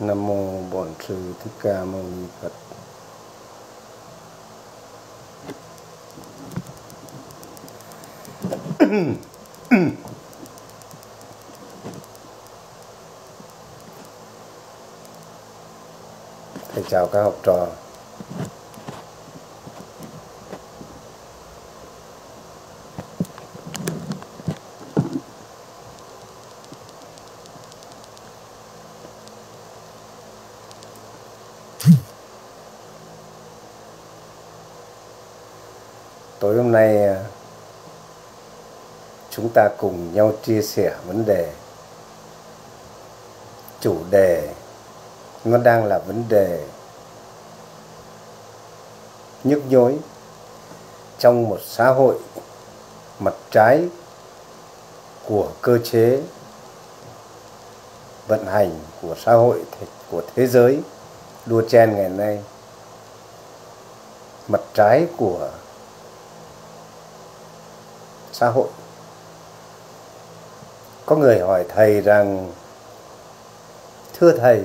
Nam mô Bổn Sư Thích Ca Mâu Ni Phật. Thầy chào các học trò. Tối hôm nay à, chúng ta cùng nhau chia sẻ vấn đề, chủ đề. Nó đang là vấn đề nhức nhối trong một xã hội mặt trái của cơ chế vận hành của xã hội của thế giới. Đua chen ngày nay, mặt trái của xã hội có người hỏi thầy rằng, thưa thầy,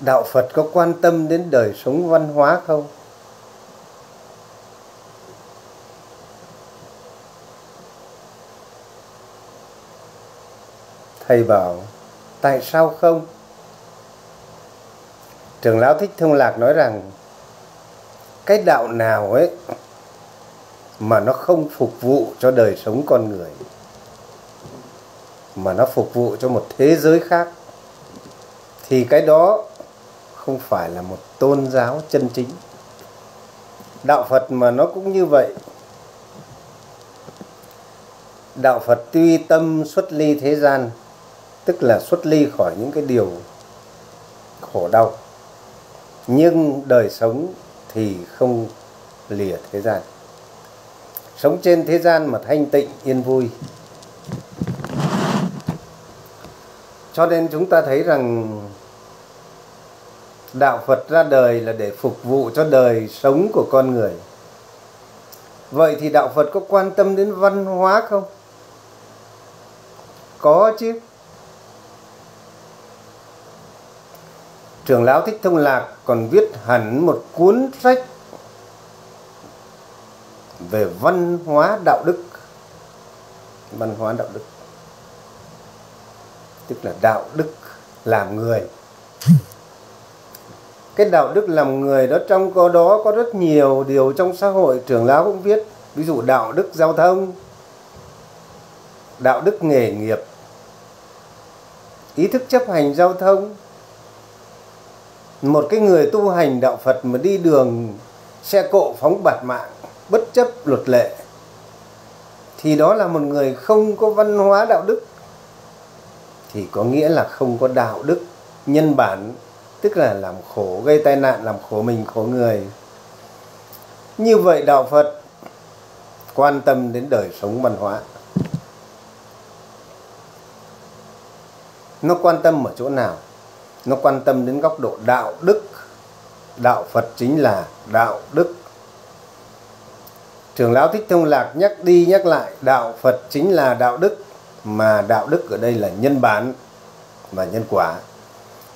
đạo phật có quan tâm đến đời sống văn hóa không? Thầy bảo, tại sao không? Trường lão thích thông lạc nói rằng, cái đạo nào ấy mà nó không phục vụ cho đời sống con người? Mà nó phục vụ cho một thế giới khác, thì cái đó không phải là một tôn giáo chân chính. Đạo phật mà nó cũng như vậy. Đạo phật tuy tâm xuất ly thế gian, tức là xuất ly khỏi những cái điều khổ đau, nhưng đời sống thì không lìa thế gian. Sống trên thế gian mà thanh tịnh, yên vui cho nên chúng ta thấy rằng đạo phật ra đời là để phục vụ cho đời sống của con người. Vậy thì đạo phật có quan tâm đến văn hóa không? Có chứ. Trưởng lão thích thông lạc còn viết hẳn một cuốn sách về văn hóa đạo đức. Văn hóa đạo đức tức là đạo đức làm người. Cái đạo đức làm người đó trong có đó có rất nhiều điều trong xã hội trưởng lão cũng viết. Ví dụ đạo đức giao thông, đạo đức nghề nghiệp, ý thức chấp hành giao thông. Một cái người tu hành đạo phật mà đi đường xe cộ phóng bạt mạng, bất chấp luật lệ, thì đó là một người không có văn hóa đạo đức thì có nghĩa là không có đạo đức nhân bản, tức là làm khổ, gây tai nạn, làm khổ mình, khổ người. Như vậy đạo phật quan tâm đến đời sống văn hóa. Nó quan tâm ở chỗ nào? Nó quan tâm đến góc độ đạo đức. Đạo phật chính là đạo đức. Trường lão Thích Thông Lạc nhắc đi nhắc lại, đạo Phật chính là đạo đức mà đạo đức ở đây là nhân bản và nhân quả.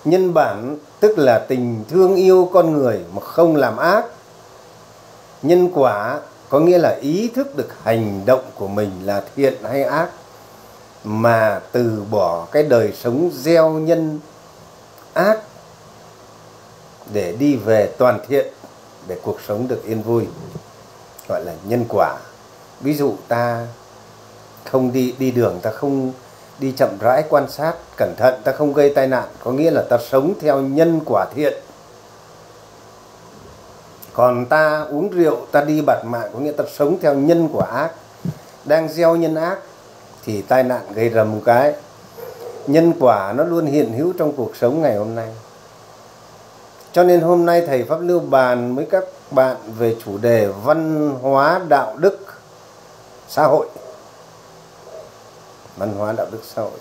Nhân bản tức là tình thương yêu con người mà không làm ác. Nhân quả có nghĩa là ý thức được hành động của mình là thiện hay ác mà từ bỏ cái đời sống gieo nhân ác để đi về toàn thiện, để cuộc sống được yên vui, gọi là nhân quả ví dụ ta không đi đi đường, ta không đi chậm rãi quan sát cẩn thận, ta không gây tai nạn, có nghĩa là ta sống theo nhân quả thiện. Còn ta uống rượu, ta đi bạt mạng, có nghĩa ta sống theo nhân quả ác. Đang gieo nhân ác thì tai nạn gây ra một cái. Nhân quả nó luôn hiện hữu trong cuộc sống ngày hôm nay. Cho nên hôm nay thầy pháp lưu bàn với các bạn về chủ đề văn hóa đạo đức, xã hội văn hóa đạo đức xã hội.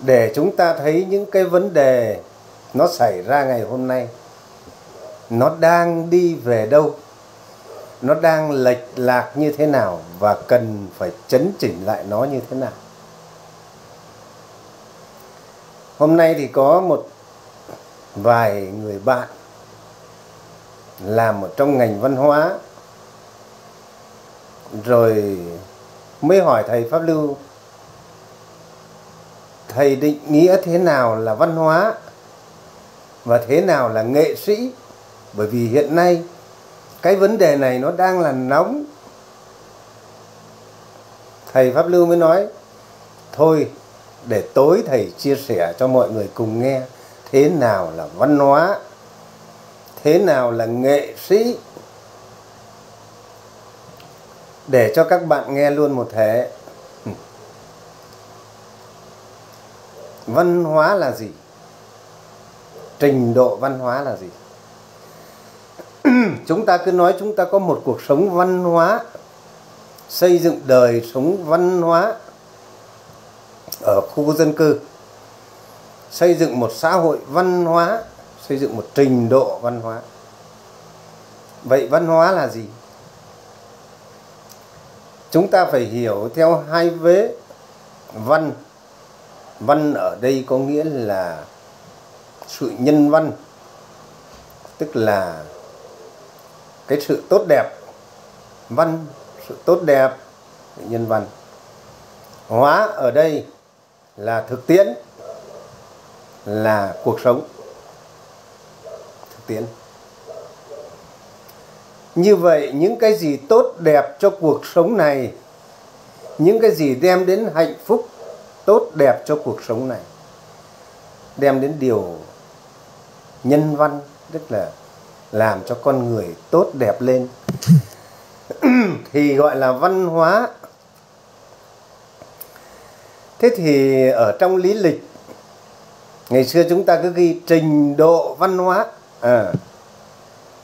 Để chúng ta thấy những cái vấn đề nó xảy ra ngày hôm nay, nó đang đi về đâu, nó đang lệch lạc như thế nào và cần phải chấn chỉnh lại nó như thế nào. Hôm nay thì có một vài người bạn làm ở trong ngành văn hóa rồi mới hỏi thầy pháp lưu, thầy định nghĩa thế nào là văn hóa và thế nào là nghệ sĩ? Bởi vì hiện nay cái vấn đề này nó đang là nóng. Thầy pháp lưu mới nói, thôi, để tối thầy chia sẻ cho mọi người cùng nghe thế nào là văn hóa, thế nào là nghệ sĩ để cho các bạn nghe luôn một thể ừ. văn hóa là gì? Trình độ văn hóa là gì? Chúng ta cứ nói chúng ta có một cuộc sống văn hóa, xây dựng đời sống văn hóa ở khu dân cư, xây dựng một xã hội văn hóa, xây dựng một trình độ văn hóa. Vậy văn hóa là gì? Chúng ta phải hiểu theo hai vế văn. Văn ở đây có nghĩa là sự nhân văn, tức là cái sự tốt đẹp. Văn, sự tốt đẹp nhân văn. Hóa ở đây là thực tiễn, là cuộc sống. Thực tiễn như vậy những cái gì tốt đẹp cho cuộc sống này những cái gì đem đến hạnh phúc tốt đẹp cho cuộc sống này đem đến điều nhân văn tức là làm cho con người tốt đẹp lên thì gọi là văn hóa. Thế thì ở trong lý lịch ngày xưa chúng ta cứ ghi trình độ văn hóa. À,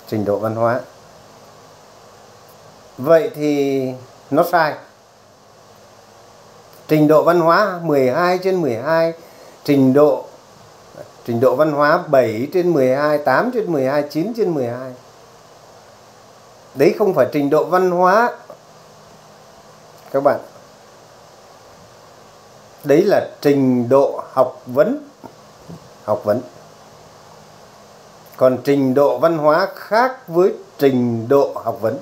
trình độ văn hóa vậy thì nó sai. Trình độ văn hóa 12 trên 12 trình độ trình độ văn hóa 7 trên 12 8 trên 12 9 trên 12 đấy không phải trình độ văn hóa, các bạn. Đấy là trình độ học vấn học vấn. Còn trình độ văn hóa khác với trình độ học vấn.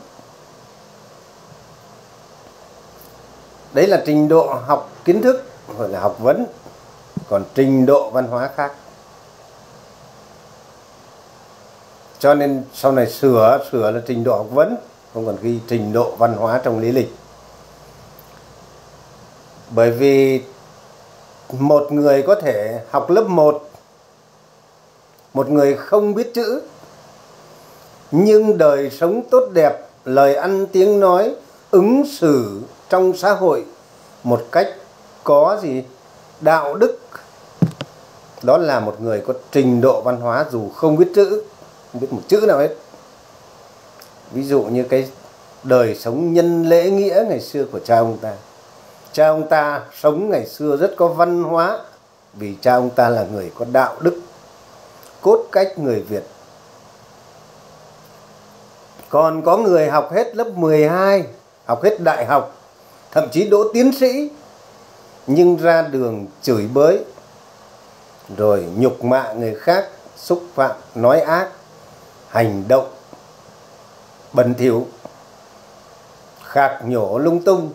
Đấy là trình độ học kiến thức, gọi là học vấn. Còn trình độ văn hóa khác. Cho nên sau này sửa sửa là trình độ học vấn, không còn ghi trình độ văn hóa trong lý lịch. Bởi vì một người có thể học lớp 1 một người không biết chữ, nhưng đời sống tốt đẹp, lời ăn tiếng nói, ứng xử trong xã hội một cách có gì đạo đức. Đó là một người có trình độ văn hóa dù không biết chữ, không biết một chữ nào hết. Ví dụ như cái đời sống nhân lễ nghĩa ngày xưa của cha ông ta. Cha ông ta sống ngày xưa rất có văn hóa vì cha ông ta là người có đạo đức, cốt cách người Việt. Còn có người học hết lớp 12 học hết đại học thậm chí đỗ tiến sĩ, nhưng ra đường chửi bới, rồi nhục mạ người khác, xúc phạm, nói ác, hành động, bẩn thỉu, khạc nhổ lung tung,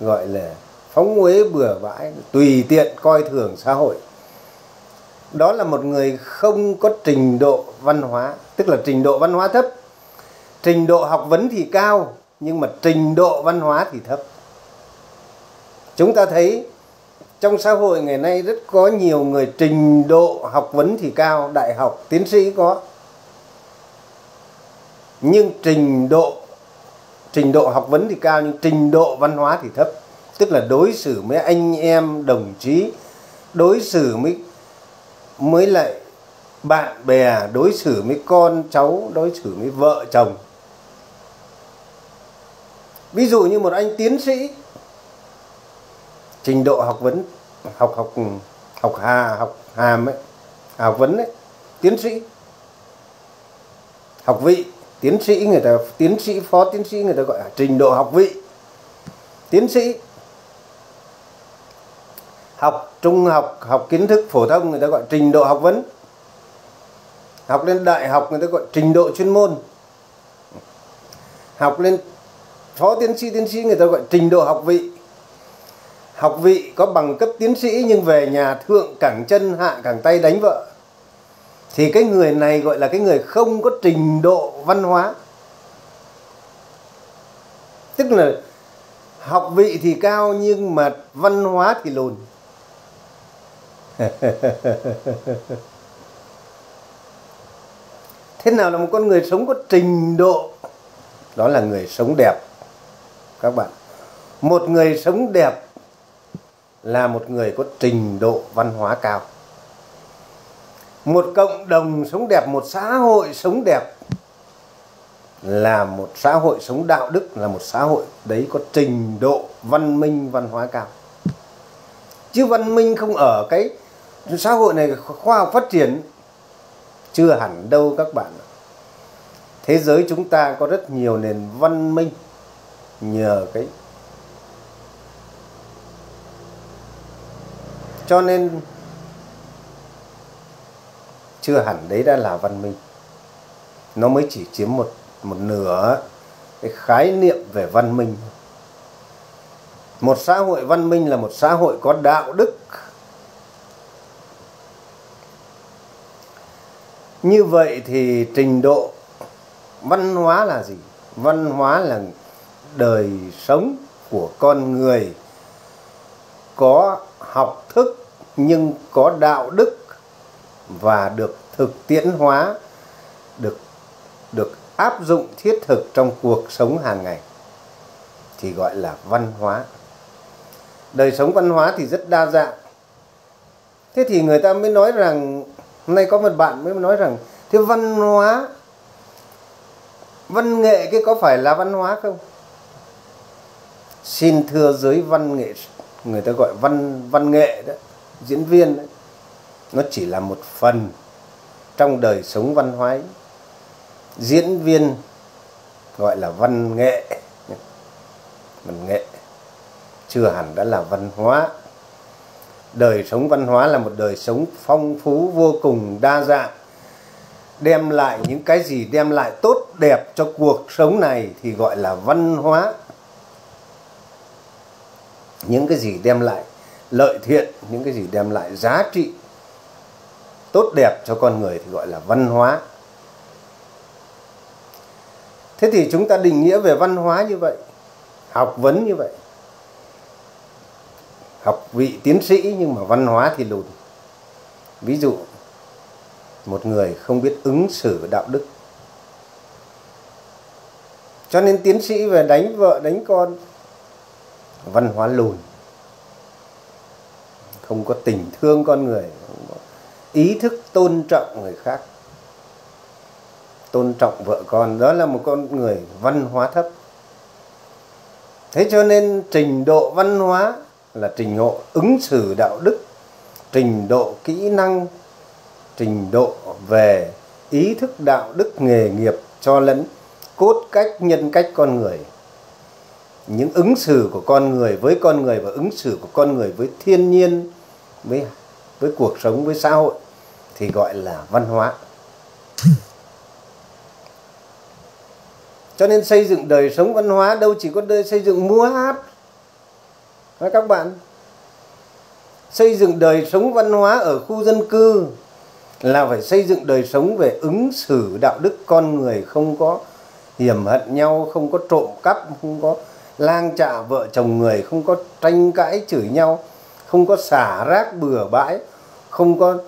gọi là phóng uế bừa bãi, tùy tiện coi thường xã hội. Đó là một người không có trình độ văn hóa, tức là trình độ văn hóa thấp. Trình độ học vấn thì cao nhưng mà trình độ văn hóa thì thấp. Chúng ta thấy trong xã hội ngày nay rất có nhiều người trình độ học vấn thì cao, đại học, tiến sĩ có. Nhưng trình độ trình độ học vấn thì cao, nhưng trình độ văn hóa thì thấp. Tức là đối xử với anh em, đồng chí, đối xử với mới lại bạn bè, đối xử với con cháu, đối xử với vợ chồng ví dụ như một anh tiến sĩ, trình độ học vấn, học học học hà, học hàm ấy à, học vấn ấy, tiến sĩ. Học vị, tiến sĩ người ta, tiến sĩ, phó tiến sĩ người ta gọi là trình độ học vị. Tiến sĩ. Học trung học học kiến thức phổ thông người ta gọi trình độ học vấn. Học lên đại học người ta gọi trình độ chuyên môn. Học lên phó tiến sĩ tiến sĩ người ta gọi trình độ học vị. Học vị có bằng cấp tiến sĩ nhưng về nhà thượng cẳng chân, hạ cẳng tay đánh vợ. Thì cái người này gọi là cái người không có trình độ văn hóa. Tức là học vị thì cao nhưng mà văn hóa thì lùn. Thế nào là một con người sống có trình độ? Đó là người sống đẹp các bạn. Một người sống đẹp là một người có trình độ văn hóa cao. Một cộng đồng sống đẹp, một xã hội sống đẹp là một xã hội sống đạo đức, là một xã hội đấy có trình độ văn minh, văn hóa cao. Chứ văn minh không ở cái xã hội này khoa học phát triển chưa hẳn đâu các bạn thế giới chúng ta có rất nhiều nền văn minh nhờ cái cho nên chưa hẳn đấy đã là văn minh. Nó mới chỉ chiếm một một nửa cái khái niệm về văn minh. Một xã hội văn minh là một xã hội có đạo đức. Như vậy thì trình độ văn hóa là gì? Văn hóa là đời sống của con người có học thức nhưng có đạo đức và được thực tiễn hóa, được được áp dụng thiết thực trong cuộc sống hàng ngày, thì gọi là văn hóa. Đời sống văn hóa thì rất đa dạng. Thế thì người ta mới nói rằng, hôm nay có một bạn mới nói rằng, thế văn hóa, văn nghệ cái có phải là văn hóa không? Xin thưa giới văn nghệ người ta gọi văn văn nghệ đó diễn viên đó, nó chỉ là một phần trong đời sống văn hóa ấy. diễn viên gọi là văn nghệ. Văn nghệ chưa hẳn đã là văn hóa. Đời sống văn hóa là một đời sống phong phú vô cùng đa dạng. Đem lại những cái gì đem lại tốt đẹp cho cuộc sống này thì gọi là văn hóa những cái gì đem lại lợi thiện, những cái gì đem lại giá trị tốt đẹp cho con người thì gọi là văn hóa. Thế thì chúng ta định nghĩa về văn hóa như vậy, học vấn như vậy, học vị tiến sĩ nhưng mà văn hóa thì lùn. Ví dụ, một người không biết ứng xử đạo đức. Cho nên tiến sĩ về đánh vợ, đánh con văn hóa lùn. Không có tình thương con người, không có ý thức tôn trọng người khác. Tôn trọng vợ con, đó là một con người văn hóa thấp. Thế cho nên trình độ văn hóa là trình độ ứng xử đạo đức, trình độ kỹ năng, trình độ về ý thức đạo đức nghề nghiệp cho lẫn cốt cách, nhân cách con người những ứng xử của con người với con người và ứng xử của con người với thiên nhiên, với với cuộc sống, với xã hội thì gọi là văn hóa. Cho nên xây dựng đời sống văn hóa đâu chỉ có đời xây dựng múa hát. Nói các bạn? Xây dựng đời sống văn hóa ở khu dân cư là phải xây dựng đời sống về ứng xử đạo đức con người không có hiểm hận nhau, không có trộm cắp, không có lang trạ vợ chồng người không có tranh cãi, chửi nhau, không có xả rác bừa bãi, không có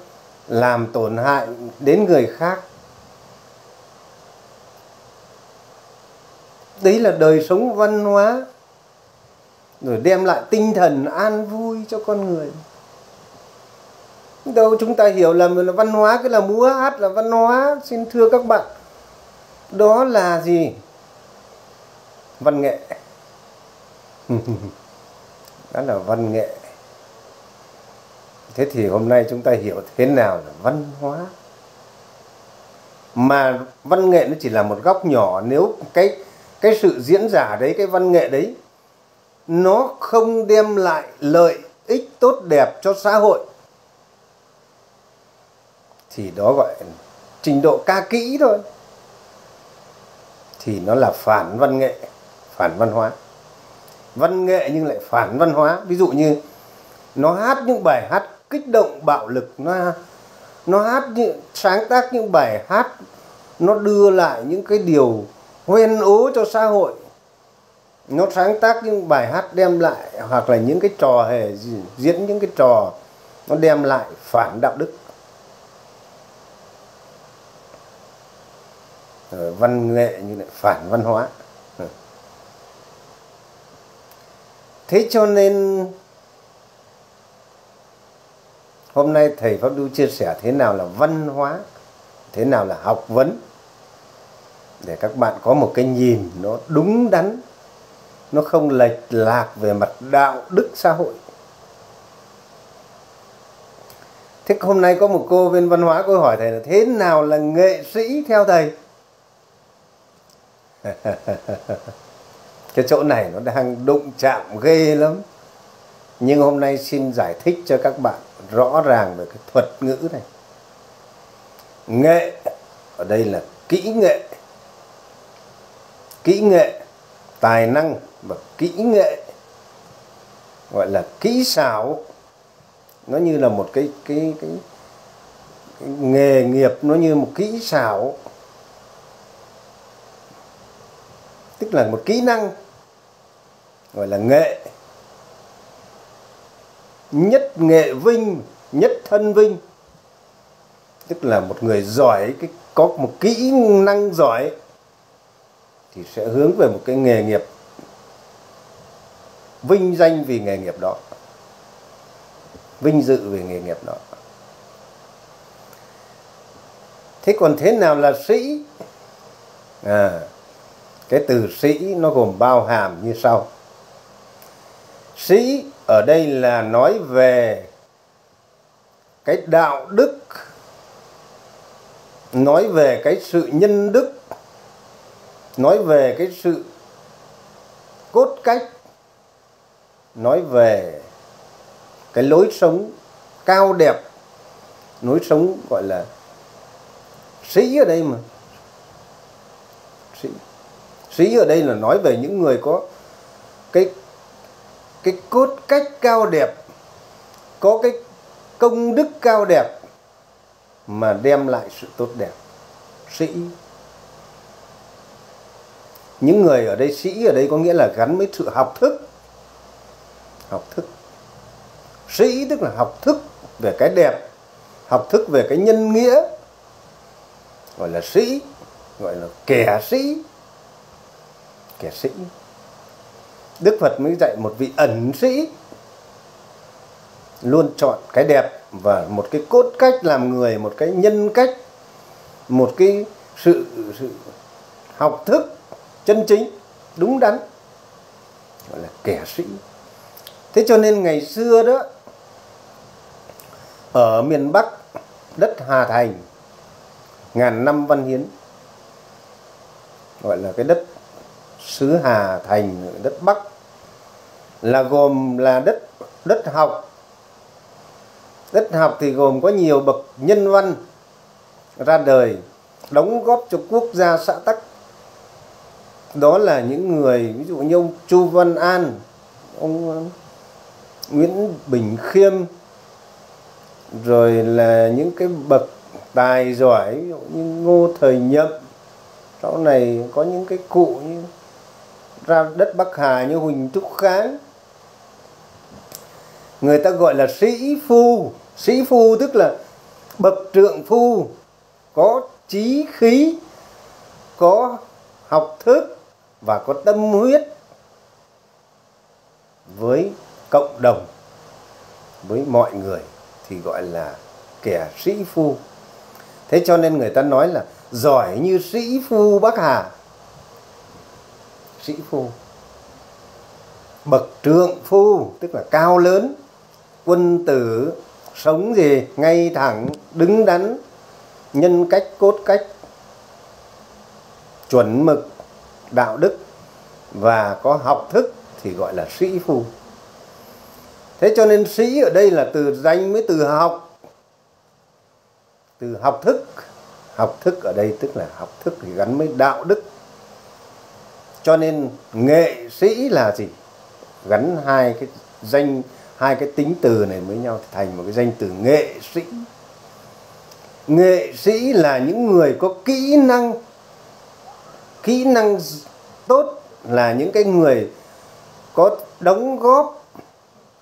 làm tổn hại đến người khác. Đấy là đời sống văn hóa. Rồi đem lại tinh thần an vui cho con người. Đâu chúng ta hiểu là là văn hóa cái là múa hát, là văn hóa. Xin thưa các bạn, đó là gì? Văn nghệ. đó là văn nghệ. Thế thì hôm nay chúng ta hiểu thế nào là văn hóa? Mà văn nghệ nó chỉ là một góc nhỏ, nếu cái cái sự diễn giả đấy, cái văn nghệ đấy, nó không đem lại lợi ích tốt đẹp cho xã hội, thì đó gọi trình độ ca kỹ thôi. Thì nó là phản văn nghệ, phản văn hóa văn nghệ nhưng lại phản văn hóa. Ví dụ như nó hát những bài hát kích động, bạo lực, nó nó hát những sáng tác những bài hát, nó đưa lại những cái điều hoen ố cho xã hội. Nó sáng tác những bài hát đem lại, hoặc là những cái trò hề diễn những cái trò, nó đem lại phản đạo đức. Ờ, văn nghệ như lại phản văn hóa. Thế cho nên, hôm nay thầy pháp du chia sẻ thế nào là văn hóa, thế nào là học vấn, để các bạn có một cái nhìn nó đúng đắn, nó không lệch lạc về mặt đạo đức xã hội. Thế hôm nay có một cô bên văn hóa cô hỏi thầy là thế nào là nghệ sĩ theo thầy? cái chỗ này nó đang đụng chạm ghê lắm. Nhưng hôm nay xin giải thích cho các bạn rõ ràng về cái thuật ngữ này. Nghệ ở đây là kỹ nghệ. Kỹ nghệ tài năng và kỹ nghệ gọi là kỹ xảo. Nó như là một cái cái cái, cái nghề nghiệp nó như một kỹ xảo. Tức là một kỹ năng gọi là nghệ. Nhất nghệ vinh, nhất thân vinh. Tức là một người giỏi, cái có một kỹ năng giỏi, thì sẽ hướng về một cái nghề nghiệp vinh danh vì nghề nghiệp đó, vinh dự về nghề nghiệp đó. Thế còn thế nào là sĩ? À cái từ sĩ nó gồm bao hàm như sau sĩ ở đây là nói về cái đạo đức, nói về cái sự nhân đức, nói về cái sự cốt cách, nói về cái lối sống cao đẹp. Lối sống gọi là sĩ ở đây mà. Sĩ sĩ ở đây là nói về những người có cái cái cốt cách cao đẹp, có cái công đức cao đẹp mà đem lại sự tốt đẹp. Sĩ. Những người ở đây, sĩ ở đây có nghĩa là gắn với sự học thức. Học thức. Sĩ tức là học thức về cái đẹp, học thức về cái nhân nghĩa. Gọi là sĩ, gọi là kẻ sĩ. Kẻ sĩ đức phật mới dạy một vị ẩn sĩ luôn chọn cái đẹp và một cái cốt cách làm người, một cái nhân cách, một cái sự sự học thức chân chính, đúng đắn. Gọi là kẻ sĩ. Thế cho nên ngày xưa đó, ở miền bắc, đất hà thành, ngàn năm văn hiến, gọi là cái đất xứ hà thành, đất bắc, là gồm là đất đất học. Đất học thì gồm có nhiều bậc nhân văn ra đời, đóng góp cho quốc gia xã tắc. Đó là những người, ví dụ như ông Chu Văn An, ông ờ, Nguyễn Bình Khiêm, rồi là những cái bậc tài giỏi, ví dụ như Ngô Thời Nhậm. Sau này có những cái cụ như ra đất Bắc Hà như Huỳnh Thúc Kháng. Người ta gọi là sĩ phu. Sĩ phu tức là bậc trượng phu. Có trí khí, có học thức và có tâm huyết với cộng đồng, với mọi người thì gọi là kẻ sĩ phu. Thế cho nên người ta nói là giỏi như sĩ phu bắc hà sĩ phu. Bậc trượng phu, tức là cao lớn, quân tử, sống gì, ngay thẳng, đứng đắn, nhân cách, cốt cách, chuẩn mực, đạo đức, và có học thức thì gọi là sĩ phu. Thế cho nên sĩ ở đây là từ danh với từ học. Từ học thức. Học thức ở đây tức là học thức thì gắn với đạo đức cho nên nghệ sĩ là gì? Gắn hai cái danh, hai cái tính từ này với nhau thành một cái danh từ nghệ sĩ. Nghệ sĩ là những người có kỹ năng kỹ năng tốt, là những cái người có đóng góp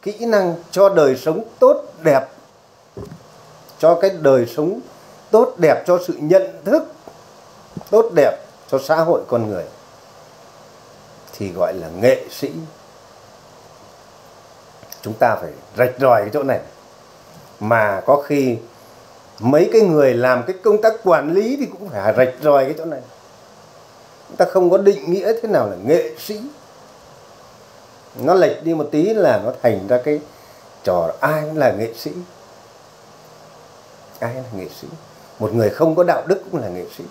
kỹ năng cho đời sống tốt đẹp, cho cái đời sống tốt đẹp, cho sự nhận thức tốt đẹp cho xã hội con người thì gọi là nghệ sĩ. Chúng ta phải rạch ròi cái chỗ này. Mà có khi mấy cái người làm cái công tác quản lý thì cũng phải rạch ròi cái chỗ này. Chúng ta không có định nghĩa thế nào là nghệ sĩ. Nó lệch đi một tí là nó thành ra cái trò ai là nghệ sĩ. Ai là nghệ sĩ. Một người không có đạo đức cũng là nghệ sĩ.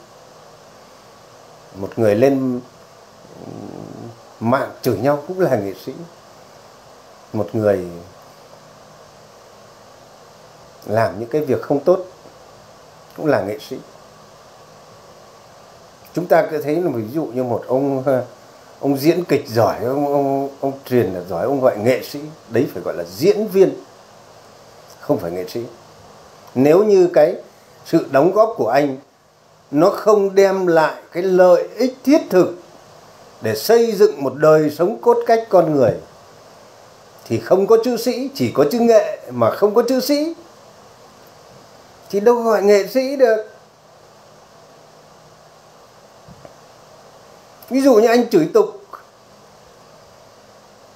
Một người lên mạng chửi nhau cũng là nghệ sĩ. Một người làm những cái việc không tốt cũng là nghệ sĩ. Chúng ta cứ thấy là ví dụ như một ông ờ, ông diễn kịch giỏi, ông ông ông truyền là giỏi, ông gọi nghệ sĩ, đấy phải gọi là diễn viên, không phải nghệ sĩ. Nếu như cái sự đóng góp của anh nó không đem lại cái lợi ích thiết thực để xây dựng một đời sống cốt cách con người. Thì không có chữ sĩ, chỉ có chữ nghệ mà không có chữ sĩ. Thì đâu gọi nghệ sĩ được. Ví dụ như anh chửi tục,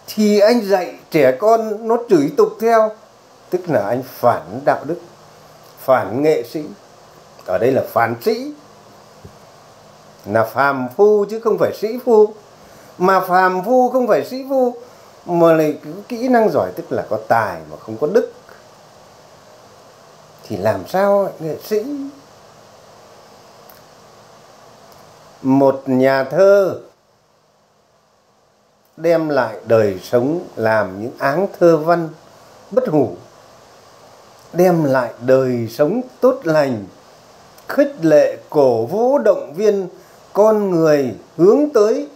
thì anh dạy trẻ con nó chửi tục theo. Tức là anh phản đạo đức, phản nghệ sĩ. Ở đây là phản sĩ là phàm phu chứ không phải sĩ phu. Mà phàm phu không phải sĩ phu, mà lại kỹ năng giỏi tức là có tài mà không có đức. Thì làm sao nghệ sĩ? Một nhà thơ đem lại đời sống làm những áng thơ văn bất hủ, đem lại đời sống tốt lành, khích lệ cổ vũ động viên con người hướng tới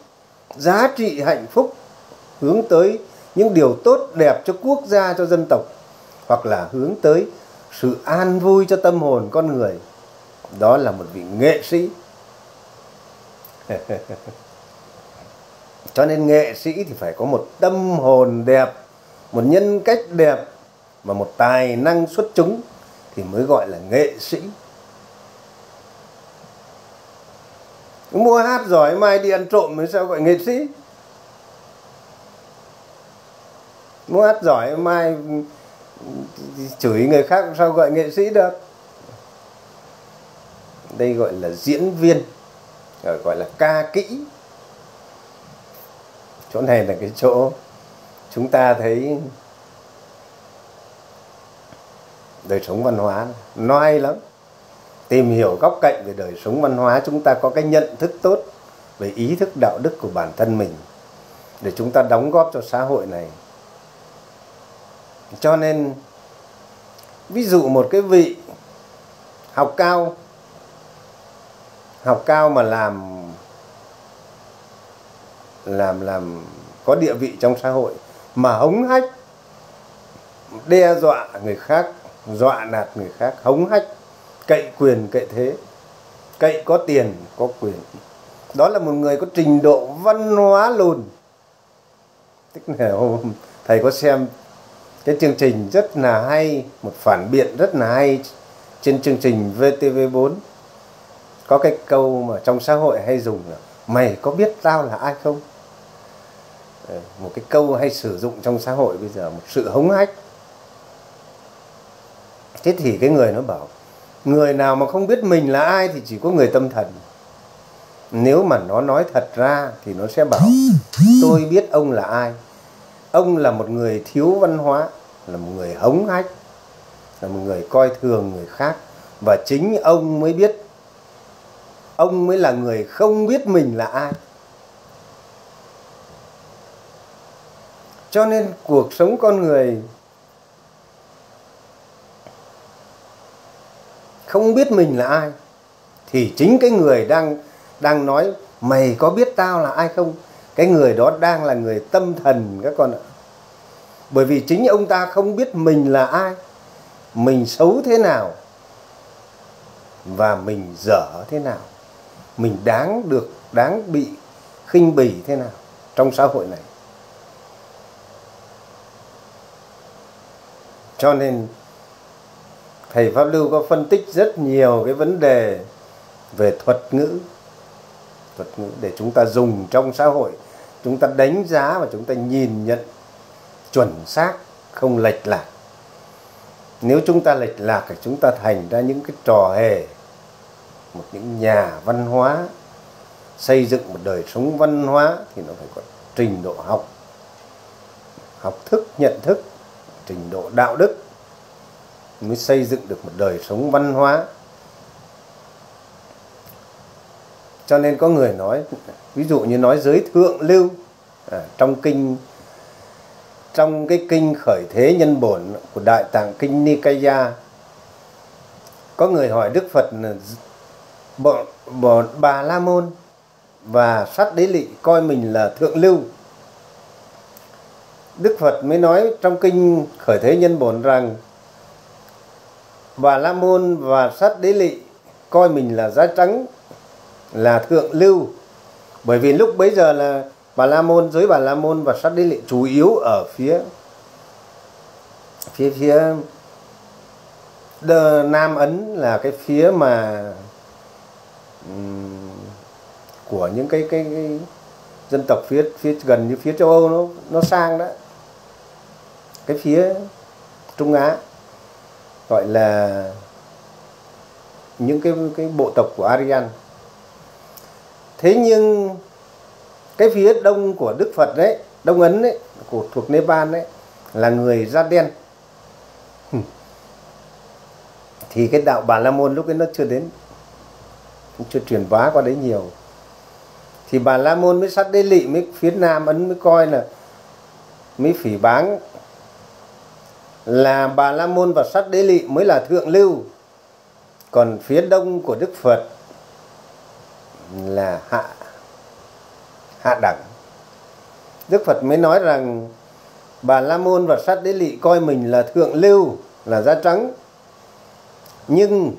giá trị hạnh phúc, hướng tới những điều tốt đẹp cho quốc gia, cho dân tộc, hoặc là hướng tới sự an vui cho tâm hồn con người. Đó là một vị nghệ sĩ. Cho nên nghệ sĩ thì phải có một tâm hồn đẹp, một nhân cách đẹp và một tài năng xuất chúng thì mới gọi là nghệ sĩ. Mua hát giỏi mai đi ăn trộm mới sao gọi nghệ sĩ? Mua hát giỏi mai chửi người khác sao gọi nghệ sĩ được? Đây gọi là diễn viên ờ, gọi là ca kỹ. Chỗ này là cái chỗ chúng ta thấy đời sống văn hóa nó lắm tìm hiểu góc cạnh về đời sống văn hóa, chúng ta có cái nhận thức tốt về ý thức đạo đức của bản thân mình để chúng ta đóng góp cho xã hội này. Cho nên, ví dụ một cái vị học cao học cao mà làm làm làm có địa vị trong xã hội mà hống hách, đe dọa người khác, dọa nạt người khác, hống hách cậy quyền, cậy thế. Cậy có tiền, có quyền. Đó là một người có trình độ văn hóa lùn. Tức là thầy có xem cái chương trình rất là hay, một phản biện rất là hay trên chương trình VTV4 có cái câu mà trong xã hội hay dùng là, mày có biết tao là ai không? Ờ, một cái câu hay sử dụng trong xã hội bây giờ, một sự hống hách. Thế thì cái người nó bảo người nào mà không biết mình là ai thì chỉ có người tâm thần. Nếu mà nó nói thật ra thì nó sẽ bảo, tôi biết ông là ai. Ông là một người thiếu văn hóa, là một người hống hách, là một người coi thường người khác, và chính ông mới biết. Ông mới là người không biết mình là ai. Cho nên cuộc sống con người không biết mình là ai, thì chính cái người đang đang nói, mày có biết tao là ai không? Cái người đó đang là người tâm thần các con ạ. Bởi vì chính ông ta không biết mình là ai, mình xấu thế nào, và mình dở thế nào, mình đáng được, đáng bị khinh bỉ thế nào trong xã hội này. Cho nên thầy pháp lưu có phân tích rất nhiều cái vấn đề về thuật ngữ. Thuật ngữ để chúng ta dùng trong xã hội. Chúng ta đánh giá và chúng ta nhìn nhận chuẩn xác, không lệch lạc. Nếu chúng ta lệch lạc thì chúng ta thành ra những cái trò hề, một những nhà văn hóa, xây dựng một đời sống văn hóa thì nó phải có trình độ học học thức, nhận thức, trình độ đạo đức mới xây dựng được một đời sống văn hóa. Cho nên có người nói ví dụ như nói giới thượng lưu à, trong kinh trong cái kinh khởi thế nhân bổn của đại tạng kinh Nikaya có người hỏi Đức Phật bọn, bọn bà La Môn và sát đế lị coi mình là thượng lưu? Đức Phật mới nói trong kinh khởi thế nhân bổn rằng bà La Môn và sát đế lị coi mình là giá trắng là thượng lưu. Bởi vì lúc bấy giờ là bà la môn giới bà la môn và sát đế lị chủ yếu ở phía phía phía Đờ, nam ấn là cái phía mà um, của những cái, cái cái dân tộc phía phía gần như phía châu âu nó nó sang đó. Cái phía trung á gọi là những cái cái bộ tộc của Aryan. Thế nhưng cái phía đông của Đức Phật đấy, Đông Ấn đấy, của thuộc Nepal đấy, là người da đen. Thì cái đạo Bà La Môn lúc ấy nó chưa đến, chưa truyền bá qua đấy nhiều. Thì Bà La Môn mới sát đế lị, mới phía Nam Ấn mới coi là mới phỉ báng là Bà La Môn và sát đế lị mới là thượng lưu. Còn phía đông của Đức Phật là hạ hạ đẳng. Đức Phật mới nói rằng Bà La Môn và Sát Đế Lị coi mình là thượng lưu, là da trắng. Nhưng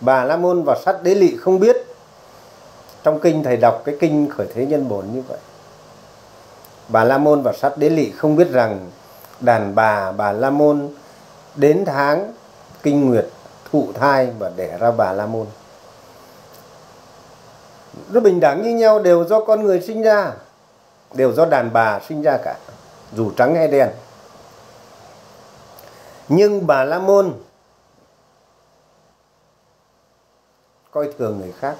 Bà La Môn và Sát Đế Lị không biết. Trong kinh thầy đọc cái kinh khởi thế nhân bổn như vậy. Bà La Môn và Sát Đế Lị không biết rằng đàn bà Bà La Môn, đến tháng kinh nguyệt thụ thai và đẻ ra Bà La Môn. Nó bình đẳng như nhau, đều do con người sinh ra, đều do đàn bà sinh ra cả, dù trắng hay đen. Nhưng bà la môn coi thường người khác.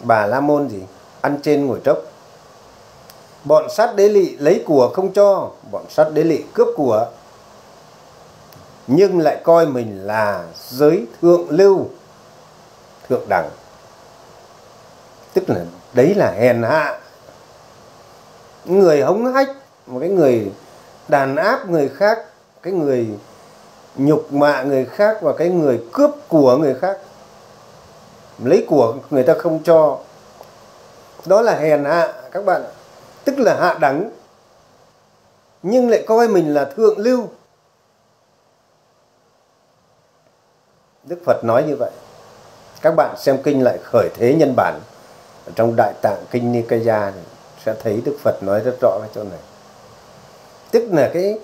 Bà la môn gì? Ăn trên ngồi trốc bọn sát đế lị lấy của không cho, bọn sát đế lị cướp của. Nhưng lại coi mình là giới thượng lưu, thượng đẳng. Tức là đấy là hèn hạ. Người hống hách, một cái người đàn áp người khác, cái người nhục mạ người khác và cái người cướp của người khác. Lấy của người ta không cho. Đó là hèn hạ, các bạn tức là hạ đẳng. Nhưng lại coi mình là thượng lưu. Đức phật nói như vậy. Các bạn xem kinh lại khởi thế nhân bản. Trong đại tạng kinh Nikaya này, sẽ thấy Đức Phật nói rất rõ cái chỗ này. Tức là cái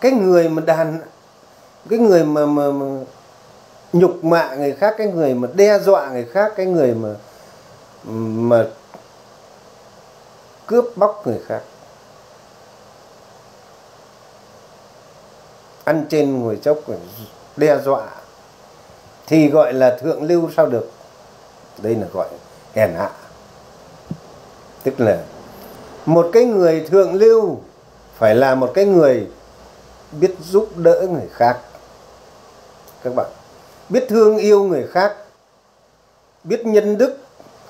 cái người mà đàn cái người mà, mà, mà nhục mạ người khác cái người mà đe dọa người khác cái người mà mà cướp bóc người khác. Ăn trên ngồi chốc đe dọa thì gọi là thượng lưu sao được? Đây là gọi hèn hạ. Tức là một cái người thượng lưu phải là một cái người biết giúp đỡ người khác. Các bạn, biết thương yêu người khác, biết nhân đức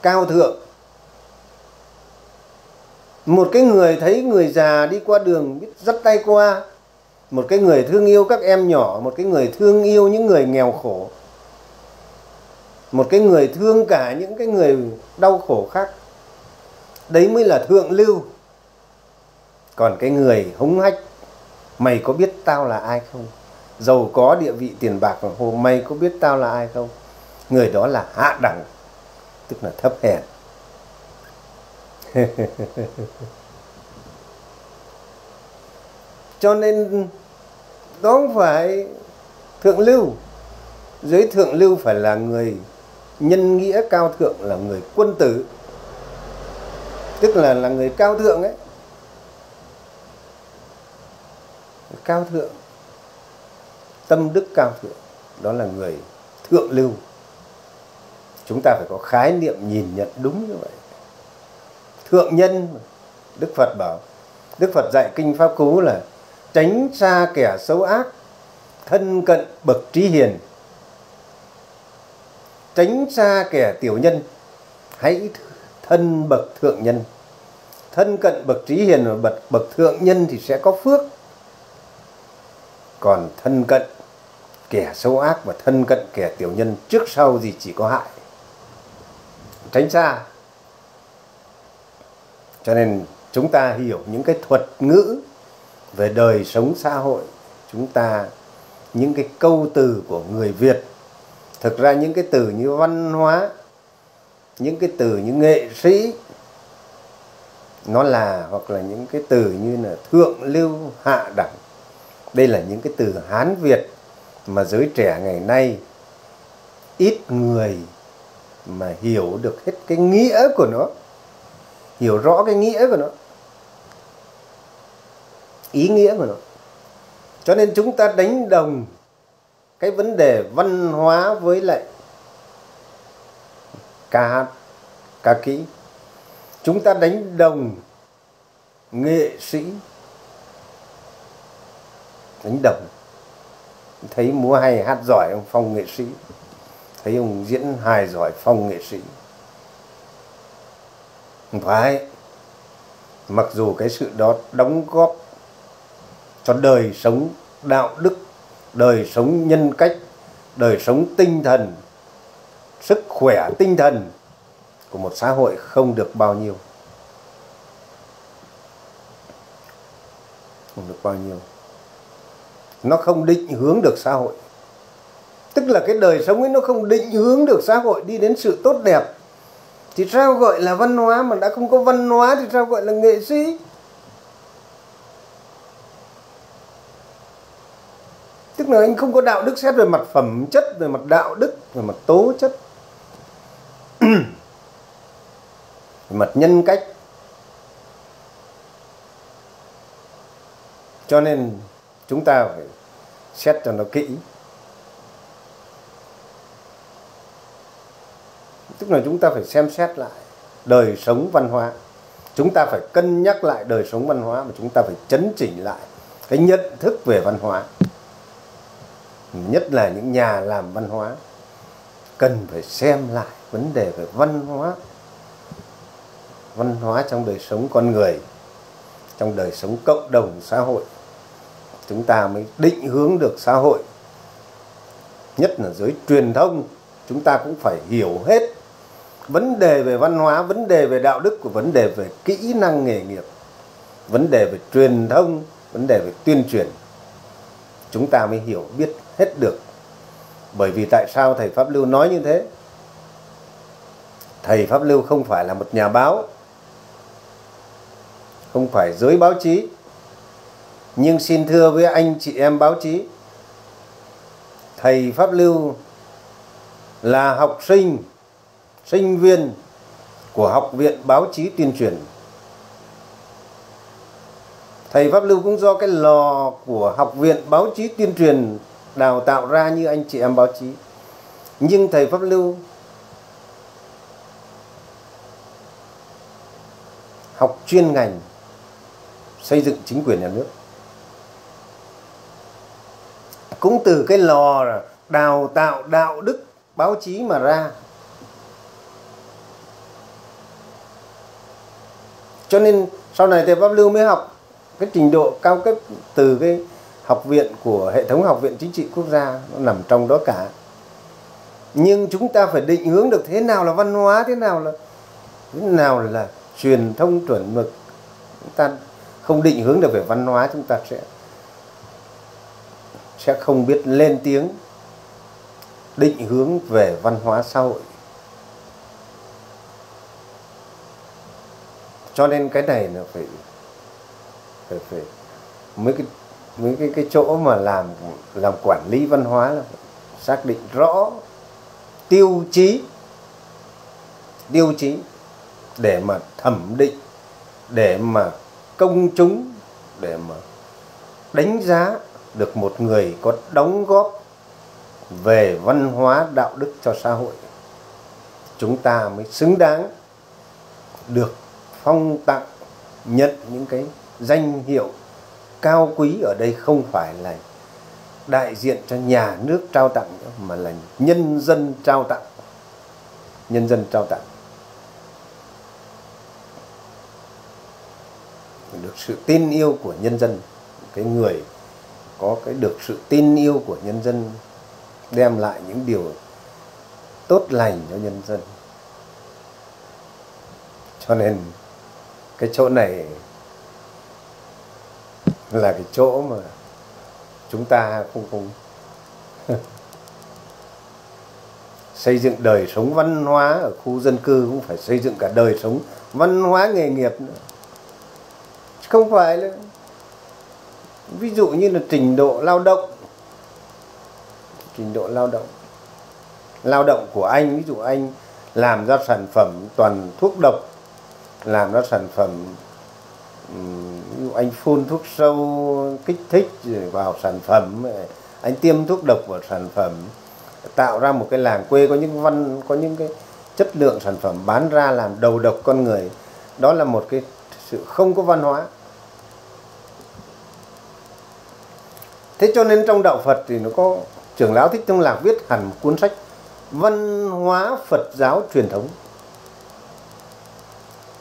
cao thượng một cái người thấy người già đi qua đường, biết dắt tay qua. Một cái người thương yêu các em nhỏ, một cái người thương yêu những người nghèo khổ. Một cái người thương cả những cái người đau khổ khác. Đấy mới là thượng lưu. Còn cái người hống hách, mày có biết tao là ai không? Giàu có địa vị tiền bạc hồ, mày có biết tao là ai không? Người đó là hạ đẳng, tức là thấp hèn. cho nên đó không phải thượng lưu, dưới thượng lưu phải là người nhân nghĩa cao thượng, là người quân tử. Tức là là người cao thượng ấy. Cao thượng, tâm đức cao thượng, đó là người thượng lưu. Chúng ta phải có khái niệm nhìn nhận đúng như vậy thượng nhân, đức phật bảo, đức phật dạy kinh pháp cú là tránh xa kẻ xấu ác, thân cận bậc trí hiền. Tránh xa kẻ tiểu nhân, hãy thân bậc thượng nhân. Thân cận bậc trí hiền và bậc bậc thượng nhân thì sẽ có phước. Còn thân cận kẻ xấu ác và thân cận kẻ tiểu nhân trước sau gì chỉ có hại. Tránh xa cho nên chúng ta hiểu những cái thuật ngữ về đời sống xã hội, chúng ta, những cái câu từ của người Việt, thực ra những cái từ như văn hóa, những cái từ như nghệ sĩ, nó là hoặc là những cái từ như là thượng lưu, hạ đẳng. Đây là những cái từ hán việt mà giới trẻ ngày nay ít người mà hiểu được hết cái nghĩa của nó hiểu rõ cái nghĩa của nó, ý nghĩa của nó. Cho nên chúng ta đánh đồng cái vấn đề văn hóa với lại ca hát, ca kỹ. Chúng ta đánh đồng nghệ sĩ, đánh đồng. Thấy múa hay hát giỏi ông phong nghệ sĩ, thấy ông diễn hài giỏi phong nghệ sĩ phải. Mặc dù cái sự đó đóng góp cho đời sống đạo đức, đời sống nhân cách, đời sống tinh thần, sức khỏe tinh thần của một xã hội không được bao nhiêu. Không được bao nhiêu. Nó không định hướng được xã hội. Tức là cái đời sống ấy nó không định hướng được xã hội đi đến sự tốt đẹp thì sao gọi là văn hóa mà đã không có văn hóa thì sao gọi là nghệ sĩ. Tức là anh không có đạo đức xét về mặt phẩm chất, về mặt đạo đức, về mặt tố chất. Về mặt nhân cách. Cho nên chúng ta phải xét cho nó kỹ. Tức là chúng ta phải xem xét lại đời sống văn hóa. Chúng ta phải cân nhắc lại đời sống văn hóa và chúng ta phải chấn chỉnh lại cái nhận thức về văn hóa. Nhất là những nhà làm văn hóa cần phải xem lại vấn đề về văn hóa. Văn hóa trong đời sống con người, trong đời sống cộng đồng xã hội. Chúng ta mới định hướng được xã hội. Nhất là giới truyền thông, chúng ta cũng phải hiểu hết vấn đề về văn hóa, vấn đề về đạo đức của vấn đề về kỹ năng nghề nghiệp, vấn đề về truyền thông, vấn đề về tuyên truyền, chúng ta mới hiểu, biết hết được. Bởi vì tại sao thầy pháp lưu nói như thế? Thầy pháp lưu không phải là một nhà báo, không phải giới báo chí. Nhưng xin thưa với anh chị em báo chí, thầy pháp lưu là học sinh sinh viên của học viện báo chí tuyên truyền. Thầy pháp lưu cũng do cái lò của học viện báo chí tuyên truyền đào tạo ra như anh chị em báo chí. Nhưng thầy pháp lưu học chuyên ngành xây dựng chính quyền nhà nước. Cũng từ cái lò đào tạo đạo đức báo chí mà ra cho nên sau này thầy pháp lưu mới học cái trình độ cao cấp từ cái học viện của hệ thống học viện chính trị quốc gia, nó nằm trong đó cả. Nhưng chúng ta phải định hướng được thế nào là văn hóa, thế nào là, thế nào là truyền thông chuẩn mực. Chúng ta không định hướng được về văn hóa, chúng ta sẽ sẽ không biết lên tiếng định hướng về văn hóa xã hội. Cho nên cái này là phải phải phải, mấy cái mấy cái cái chỗ mà làm làm quản lý văn hóa là xác định rõ tiêu chí tiêu chí để mà thẩm định, để mà công chúng, để mà đánh giá được một người có đóng góp về văn hóa đạo đức cho xã hội. Chúng ta mới xứng đáng được phong tặng, nhận những cái danh hiệu cao quý ở đây không phải là đại diện cho nhà nước trao tặng mà là nhân dân trao tặng. Nhân dân trao tặng. Được sự tin yêu của nhân dân, cái người có cái được sự tin yêu của nhân dân đem lại những điều tốt lành cho nhân dân. Cho nên cái chỗ này là cái chỗ mà chúng ta không không xây dựng đời sống văn hóa ở khu dân cư cũng phải xây dựng cả đời sống văn hóa nghề nghiệp nữa. Không phải là ví dụ như là trình độ lao động. Trình độ lao động. Lao động của anh, ví dụ anh làm ra sản phẩm toàn thuốc độc làm ra sản phẩm anh phun thuốc sâu, kích thích vào sản phẩm, anh tiêm thuốc độc vào sản phẩm, tạo ra một cái làng quê có những văn, có những cái chất lượng sản phẩm bán ra làm đầu độc con người. Đó là một cái sự không có văn hóa. Thế cho nên trong đạo Phật thì nó có, trưởng lão thích thông lạc viết hẳn một cuốn sách văn hóa Phật giáo truyền thống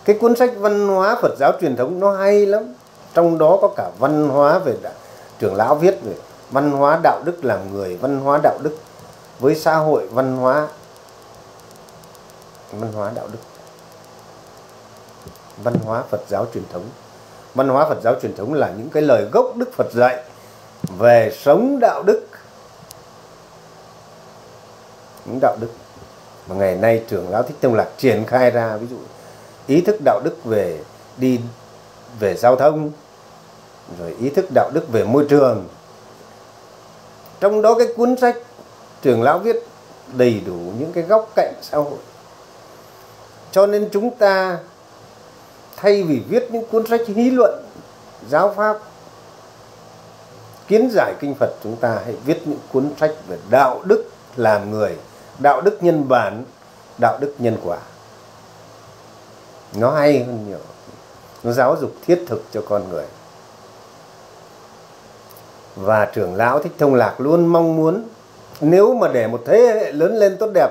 cái cuốn sách văn hóa Phật giáo truyền thống nó hay lắm. Trong đó có cả văn hóa về đạo, trưởng lão viết về văn hóa đạo đức làm người văn hóa đạo đức với xã hội văn hóa văn hóa đạo đức. Văn hóa Phật giáo truyền thống. Văn hóa Phật giáo truyền thống là những cái lời gốc Đức Phật dạy về sống đạo đức. Những đạo đức. Mà ngày nay trưởng lão thích tông lạc triển khai ra ví dụ ý thức đạo đức về đi về giao thông rồi ý thức đạo đức về môi trường trong đó cái cuốn sách trường lão viết đầy đủ những cái góc cạnh xã hội cho nên chúng ta thay vì viết những cuốn sách lý luận giáo pháp kiến giải kinh Phật chúng ta hãy viết những cuốn sách về đạo đức làm người, đạo đức nhân bản, đạo đức nhân quả. Nó hay hơn nhiều. Nó giáo dục thiết thực cho con người. Và trưởng lão Thích Thông Lạc luôn mong muốn nếu mà để một thế hệ lớn lên tốt đẹp,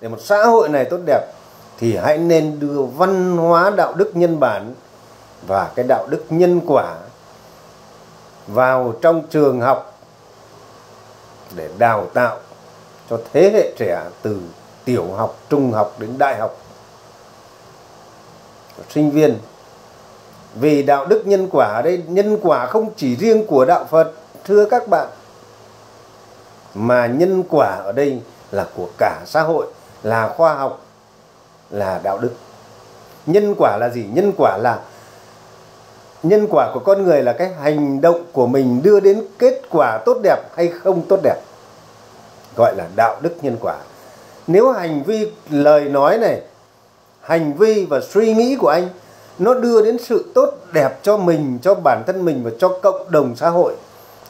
để một xã hội này tốt đẹp thì hãy nên đưa văn hóa đạo đức nhân bản và cái đạo đức nhân quả vào trong trường học để đào tạo cho thế hệ trẻ từ tiểu học, trung học đến đại học. Sinh viên. Vì đạo đức nhân quả ở đây, nhân quả không chỉ riêng của đạo Phật, thưa các bạn, mà nhân quả ở đây là của cả xã hội, là khoa học, là đạo đức. Nhân quả là gì? Nhân quả là, nhân quả của con người là cái hành động của mình đưa đến kết quả tốt đẹp hay không tốt đẹp, gọi là đạo đức nhân quả. Nếu hành vi, lời nói này hành vi và suy nghĩ của anh, nó đưa đến sự tốt đẹp cho mình, cho bản thân mình và cho cộng đồng xã hội,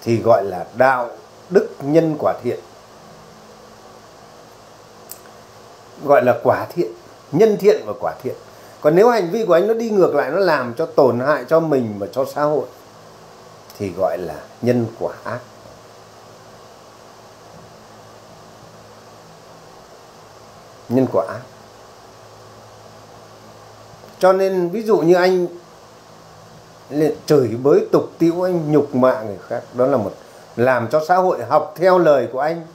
thì gọi là đạo đức nhân quả thiện. Gọi là quả thiện, nhân thiện và quả thiện. Còn nếu hành vi của anh nó đi ngược lại, nó làm cho tổn hại cho mình và cho xã hội, thì gọi là nhân quả ác. Nhân quả ác cho nên ví dụ như anh chửi bới tục tiễu, anh nhục mạ người khác, đó là một làm cho xã hội học theo lời của anh,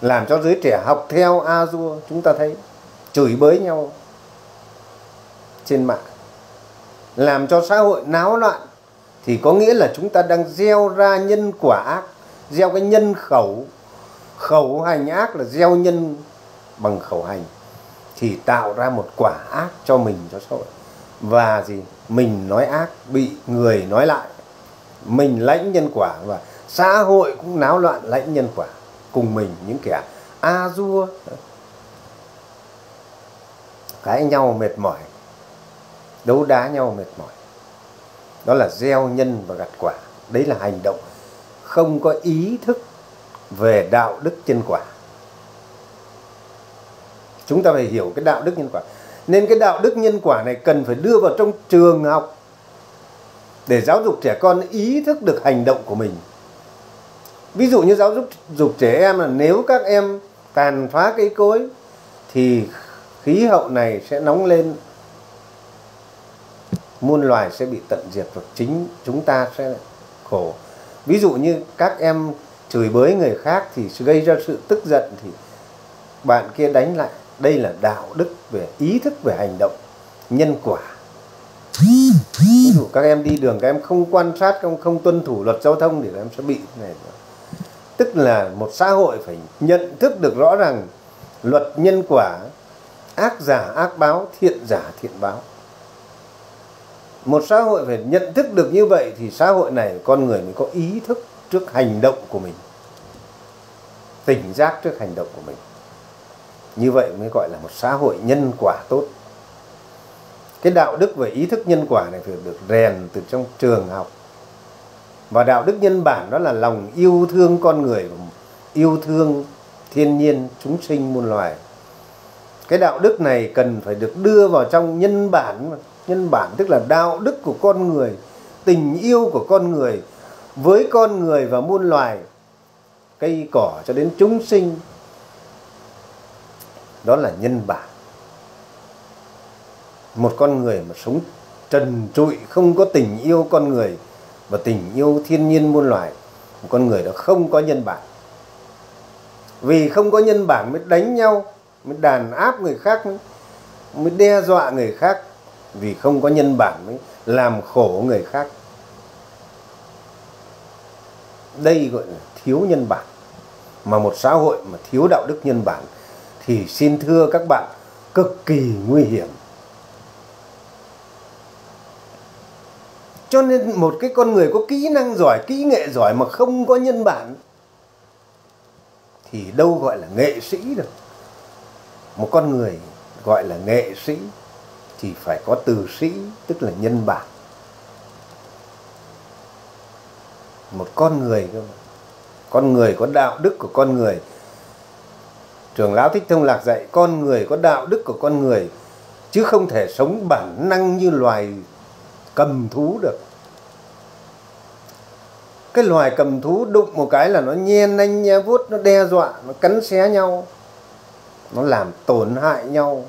làm cho giới trẻ học theo a dua chúng ta thấy chửi bới nhau trên mạng, làm cho xã hội náo loạn, thì có nghĩa là chúng ta đang gieo ra nhân quả ác gieo cái nhân khẩu. Khẩu hành ác là gieo nhân bằng khẩu hành, thì tạo ra một quả ác cho mình, cho xã hội và gì? Mình nói ác, bị người nói lại. Mình lãnh nhân quả và xã hội cũng náo loạn lãnh nhân quả. Cùng mình những kẻ a dua. Cãi nhau mệt mỏi. Đấu đá nhau mệt mỏi. Đó là gieo nhân và gặt quả. Đấy là hành động không có ý thức về đạo đức nhân quả. Chúng ta phải hiểu cái đạo đức nhân quả nên cái đạo đức nhân quả này cần phải đưa vào trong trường học để giáo dục trẻ con ý thức được hành động của mình. Ví dụ như giáo dục dục trẻ em là nếu các em tàn phá cây cối thì khí hậu này sẽ nóng lên, muôn loài sẽ bị tận diệt và chính chúng ta sẽ khổ. Ví dụ như các em chửi bới người khác thì gây ra sự tức giận thì bạn kia đánh lại đây là đạo đức về ý thức về hành động, nhân quả. Ví dụ các em đi đường, các em không quan sát, không không tuân thủ luật giao thông thì các em sẽ bị này. Tức là một xã hội phải nhận thức được rõ rằng luật nhân quả, ác giả, ác báo, thiện giả, thiện báo. Một xã hội phải nhận thức được như vậy thì xã hội này, con người mới có ý thức trước hành động của mình, tỉnh giác trước hành động của mình như vậy mới gọi là một xã hội nhân quả tốt. Cái đạo đức về ý thức nhân quả này phải được rèn từ trong trường học. Và đạo đức nhân bản đó là lòng yêu thương con người yêu thương thiên nhiên, chúng sinh muôn loài. Cái đạo đức này cần phải được đưa vào trong nhân bản nhân bản tức là đạo đức của con người, tình yêu của con người với con người và muôn loài, cây cỏ cho đến chúng sinh đó là nhân bản. Một con người mà sống trần trụi không có tình yêu con người và tình yêu thiên nhiên muôn loài một con người đó không có nhân bản. Vì không có nhân bản mới đánh nhau mới đàn áp người khác mới, mới đe dọa người khác. Vì không có nhân bản mới làm khổ người khác. Đây gọi là thiếu nhân bản. Mà một xã hội mà thiếu đạo đức nhân bản thì xin thưa các bạn, cực kỳ nguy hiểm. Cho nên một cái con người có kỹ năng giỏi, kỹ nghệ giỏi mà không có nhân bản, thì đâu gọi là nghệ sĩ được. Một con người gọi là nghệ sĩ thì phải có từ sĩ, tức là nhân bản. Một con người cơ con người có đạo đức của con người trường lão thích thông lạc dạy, con người có đạo đức của con người, chứ không thể sống bản năng như loài cầm thú được. Cái loài cầm thú đụng một cái là nó nhen nanh, nhe vuốt, nó đe dọa, nó cắn xé nhau, nó làm tổn hại nhau,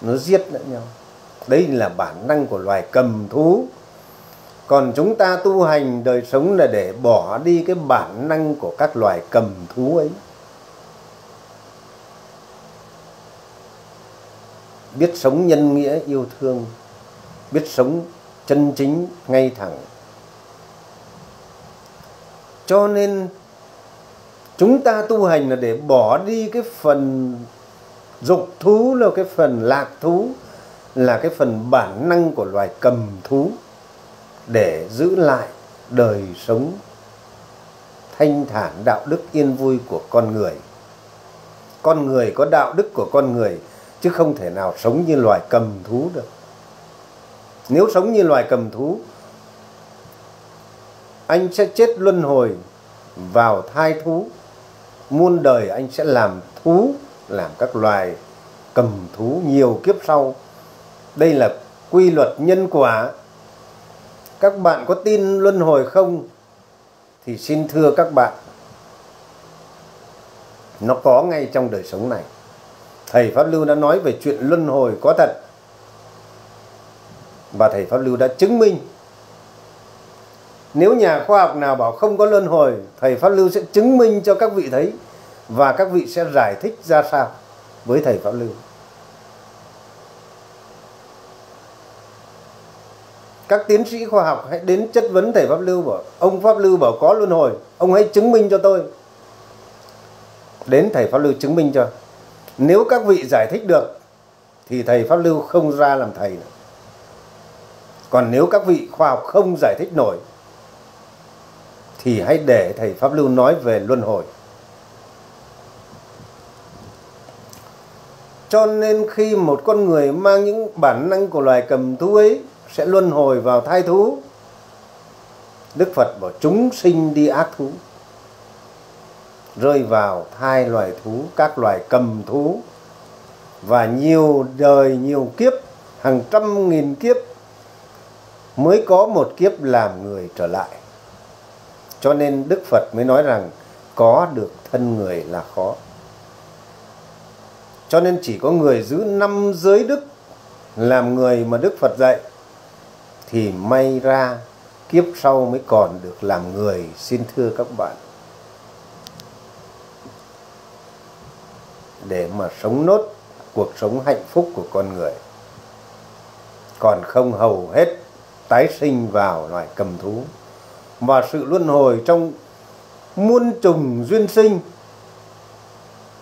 nó giết lẫn nhau. Đây là bản năng của loài cầm thú. Còn chúng ta tu hành, đời sống là để bỏ đi cái bản năng của các loài cầm thú ấy. Biết sống nhân nghĩa yêu thương, biết sống chân chính ngay thẳng. Cho nên, chúng ta tu hành là để bỏ đi cái phần dục thú là cái phần lạc thú, là cái phần bản năng của loài cầm thú để giữ lại đời sống thanh thản đạo đức yên vui của con người. Con người có đạo đức của con người chứ không thể nào sống như loài cầm thú được. Nếu sống như loài cầm thú, anh sẽ chết luân hồi vào thai thú. Muôn đời anh sẽ làm thú, làm các loài cầm thú nhiều kiếp sau. Đây là quy luật nhân quả. Các bạn có tin luân hồi không? Thì xin thưa các bạn, nó có ngay trong đời sống này thầy pháp lưu đã nói về chuyện luân hồi có thật. Và thầy pháp lưu đã chứng minh. Nếu nhà khoa học nào bảo không có luân hồi, thầy pháp lưu sẽ chứng minh cho các vị thấy và các vị sẽ giải thích ra sao với thầy pháp lưu. Các tiến sĩ khoa học hãy đến chất vấn thầy pháp lưu bảo, ông pháp lưu bảo có luân hồi, ông hãy chứng minh cho tôi. Đến thầy pháp lưu chứng minh cho nếu các vị giải thích được, thì thầy pháp lưu không ra làm thầy nữa. Còn nếu các vị khoa học không giải thích nổi, thì hãy để thầy pháp lưu nói về luân hồi. Cho nên khi một con người mang những bản năng của loài cầm thú ấy sẽ luân hồi vào thai thú, đức phật bảo chúng sinh đi ác thú rơi vào hai loài thú, các loài cầm thú, và nhiều đời, nhiều kiếp, hàng trăm nghìn kiếp mới có một kiếp làm người trở lại. Cho nên đức phật mới nói rằng, có được thân người là khó. Cho nên chỉ có người giữ năm giới đức làm người mà đức phật dạy, thì may ra kiếp sau mới còn được làm người. Xin thưa các bạn. Để mà sống nốt cuộc sống hạnh phúc của con người. Còn không hầu hết tái sinh vào loài cầm thú. Và sự luân hồi trong muôn trùng duyên sinh,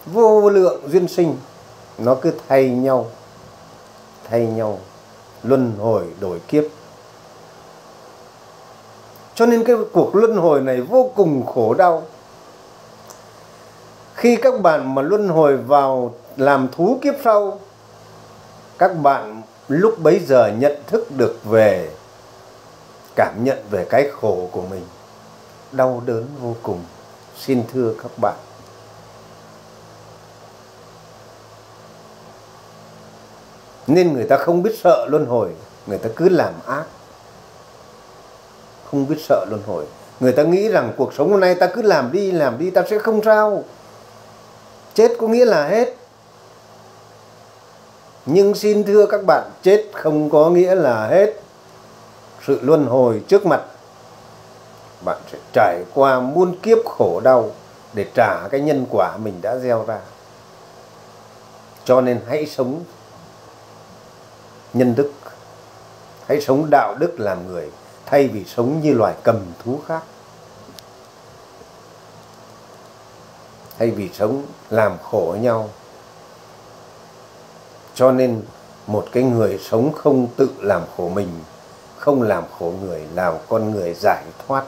vô lượng duyên sinh, nó cứ thay nhau thay nhau luân hồi đổi kiếp. Cho nên cái cuộc luân hồi này vô cùng khổ đau khi các bạn mà luân hồi vào làm thú kiếp sau, các bạn lúc bấy giờ nhận thức được về, cảm nhận về cái khổ của mình. Đau đớn vô cùng. Xin thưa các bạn. Nên người ta không biết sợ luân hồi. Người ta cứ làm ác. Không biết sợ luân hồi. Người ta nghĩ rằng cuộc sống hôm nay ta cứ làm đi làm đi, ta sẽ không sao chết có nghĩa là hết. Nhưng xin thưa các bạn, chết không có nghĩa là hết. Sự luân hồi trước mặt, bạn sẽ trải qua muôn kiếp khổ đau để trả cái nhân quả mình đã gieo ra. Cho nên hãy sống nhân đức, hãy sống đạo đức làm người thay vì sống như loài cầm thú khác. Thay vì sống làm khổ nhau. Cho nên một cái người sống không tự làm khổ mình, không làm khổ người làm con người giải thoát.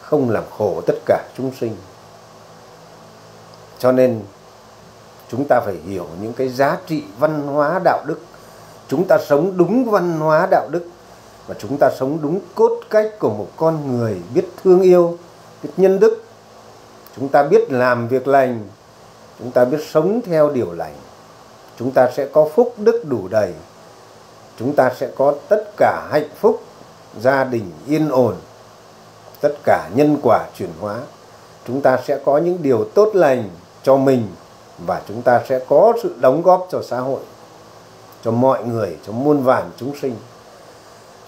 Không làm khổ tất cả chúng sinh. Cho nên chúng ta phải hiểu những cái giá trị văn hóa đạo đức. Chúng ta sống đúng văn hóa đạo đức và chúng ta sống đúng cốt cách của một con người biết thương yêu, biết nhân đức. Chúng ta biết làm việc lành, chúng ta biết sống theo điều lành. Chúng ta sẽ có phúc đức đủ đầy. Chúng ta sẽ có tất cả hạnh phúc, gia đình yên ổn, tất cả nhân quả chuyển hóa. Chúng ta sẽ có những điều tốt lành cho mình và chúng ta sẽ có sự đóng góp cho xã hội, cho mọi người, cho muôn vàn chúng sinh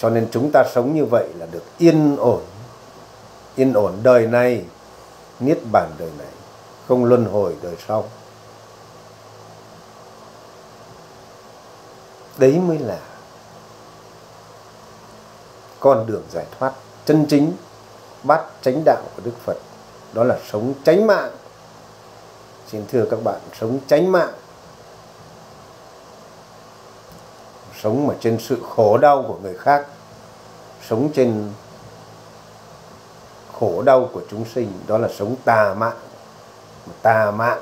cho nên chúng ta sống như vậy là được yên ổn. Yên ổn đời này, niết bàn đời này, không luân hồi đời sau. Đấy mới là con đường giải thoát chân chính, bát chánh đạo của đức phật. Đó là sống chánh mạng. Xin thưa các bạn, sống chánh mạng sống mà trên sự khổ đau của người khác, sống trên khổ đau của chúng sinh, đó là sống tà mạng. Tà mạng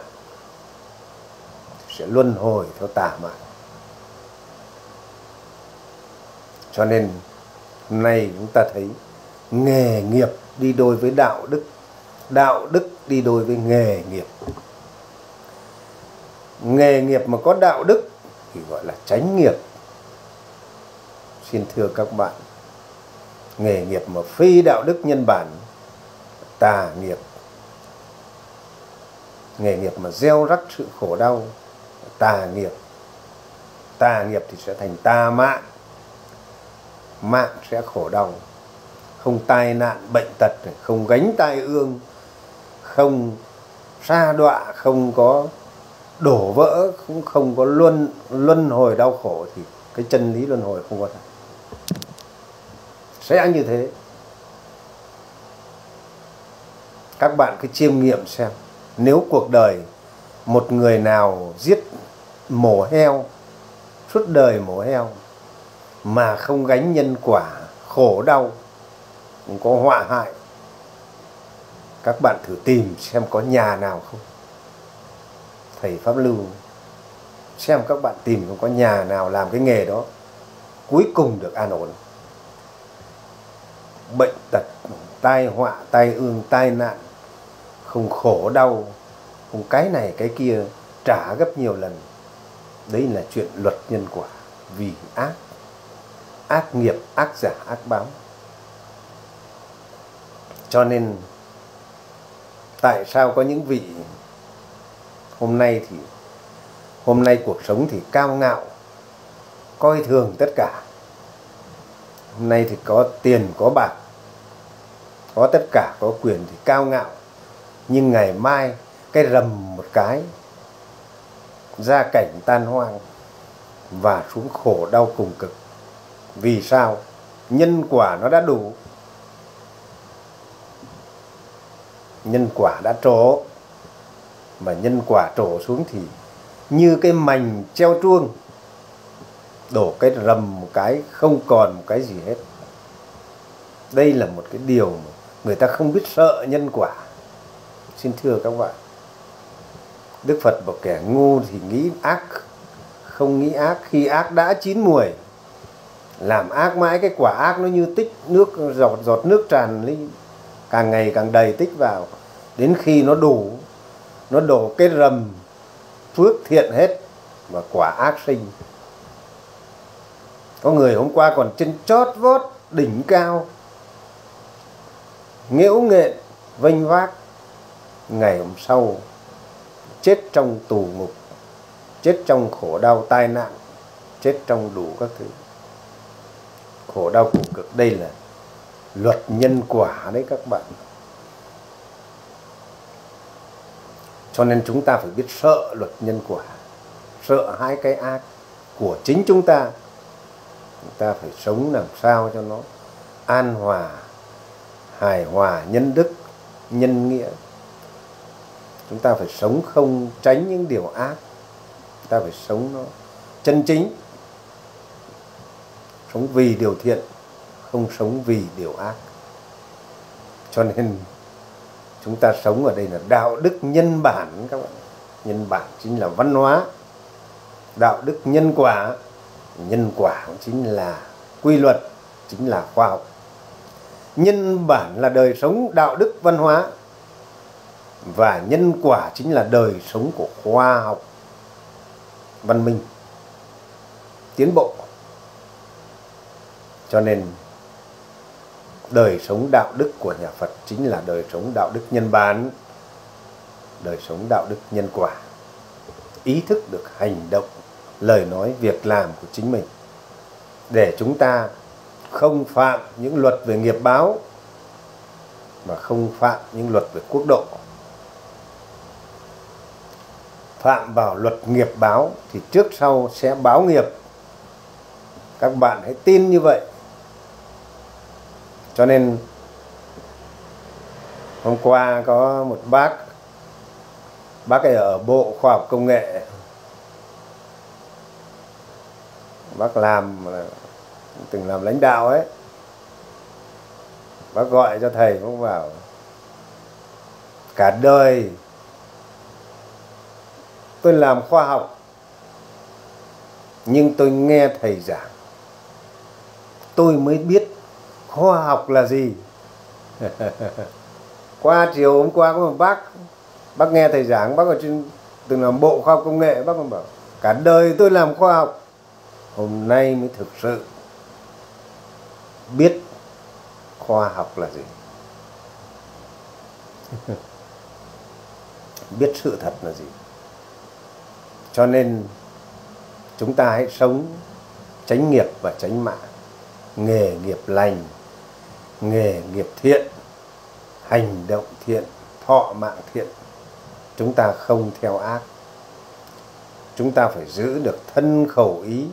sẽ luân hồi theo tà mạng. Cho nên hôm nay chúng ta thấy nghề nghiệp đi đôi với đạo đức đạo đức đi đôi với nghề nghiệp. Nghề nghiệp mà có đạo đức thì gọi là chánh nghiệp xin thưa các bạn, nghề nghiệp mà phi đạo đức nhân bản, tà nghiệp, nghề nghiệp mà gieo rắc sự khổ đau, tà nghiệp tà nghiệp thì sẽ thành tà mạng mạng sẽ khổ đau. Không tai nạn bệnh tật không gánh tai ương, không sa đọa, không có đổ vỡ, cũng không có luân luân hồi đau khổ thì cái chân lý luân hồi không có thật sẽ như thế. Các bạn cứ chiêm nghiệm xem. Nếu cuộc đời một người nào giết mổ heo, suốt đời mổ heo, mà không gánh nhân quả khổ đau, cũng có họa hại, các bạn thử tìm xem có nhà nào không? Thầy pháp lưu, xem các bạn tìm không có nhà nào làm cái nghề đó cuối cùng được an ổn. Bệnh tật, tai họa, tai ương, tai nạn không khổ, đau không cái này, cái kia trả gấp nhiều lần. Đấy là chuyện luật nhân quả, vì ác. Ác nghiệp, ác giả, ác báo. Cho nên, tại sao có những vị hôm nay thì, hôm nay cuộc sống thì cao ngạo coi thường tất cả. Hôm nay thì có tiền, có bạc, có tất cả, có quyền thì cao ngạo. Nhưng ngày mai, cái rầm một cái, gia cảnh tan hoang và xuống khổ đau cùng cực. Vì sao? Nhân quả nó đã đủ. Nhân quả đã trổ. Mà nhân quả trổ xuống thì như cái mảnh treo chuông đổ cái rầm một cái, không còn một cái gì hết. Đây là một cái điều mà người ta không biết sợ nhân quả. Xin thưa các bạn, đức phật bảo kẻ ngu thì nghĩ ác, không nghĩ ác. Khi ác đã chín mùi làm ác mãi, cái quả ác nó như tích nước, giọt giọt nước tràn lên, càng ngày càng đầy tích vào. Đến khi nó đủ, nó đổ cái rầm phước thiện hết và quả ác sinh có người hôm qua còn trên chót vót đỉnh cao, nghễu nghệ vênh vác. Ngày hôm sau, chết trong tù ngục, chết trong khổ đau tai nạn, chết trong đủ các thứ. Khổ đau khổ cực, đây là luật nhân quả đấy các bạn. Cho nên chúng ta phải biết sợ luật nhân quả, sợ hai cái ác của chính chúng ta chúng ta phải sống làm sao cho nó an hòa, hài hòa, nhân đức, nhân nghĩa. Chúng ta phải sống không tránh những điều ác. Chúng ta phải sống nó chân chính. Sống vì điều thiện, không sống vì điều ác. Cho nên chúng ta sống ở đây là đạo đức nhân bản, các bạn. Nhân bản chính là văn hóa. Đạo đức nhân quả nhân quả chính là quy luật, chính là khoa học. Nhân bản là đời sống đạo đức văn hóa, và nhân quả chính là đời sống của khoa học văn minh, tiến bộ. Cho nên, đời sống đạo đức của nhà Phật chính là đời sống đạo đức nhân bản, đời sống đạo đức nhân quả. Ý thức được hành động lời nói việc làm của chính mình. Để chúng ta không phạm những luật về nghiệp báo, mà không phạm những luật về quốc độ. Phạm vào luật nghiệp báo thì trước sau sẽ báo nghiệp. Các bạn hãy tin như vậy. Cho nên, hôm qua có một bác bác ấy ở bộ khoa học công nghệ bác làm từng làm lãnh đạo ấy, bác gọi cho thầy, bác bảo, cả đời tôi làm khoa học, nhưng tôi nghe thầy giảng. Tôi mới biết khoa học là gì. Qua chiều hôm qua, có một bác bác nghe thầy giảng, bác ở trên, từng làm bộ khoa học công nghệ, bác còn bảo, cả đời tôi làm khoa học hôm nay mới thực sự biết khoa học là gì. Biết sự thật là gì. Cho nên chúng ta hãy sống tránh nghiệp và tránh mạng nghề nghiệp lành nghề nghiệp thiện hành động thiện thọ mạng thiện. Chúng ta không theo ác. Chúng ta phải giữ được thân khẩu ý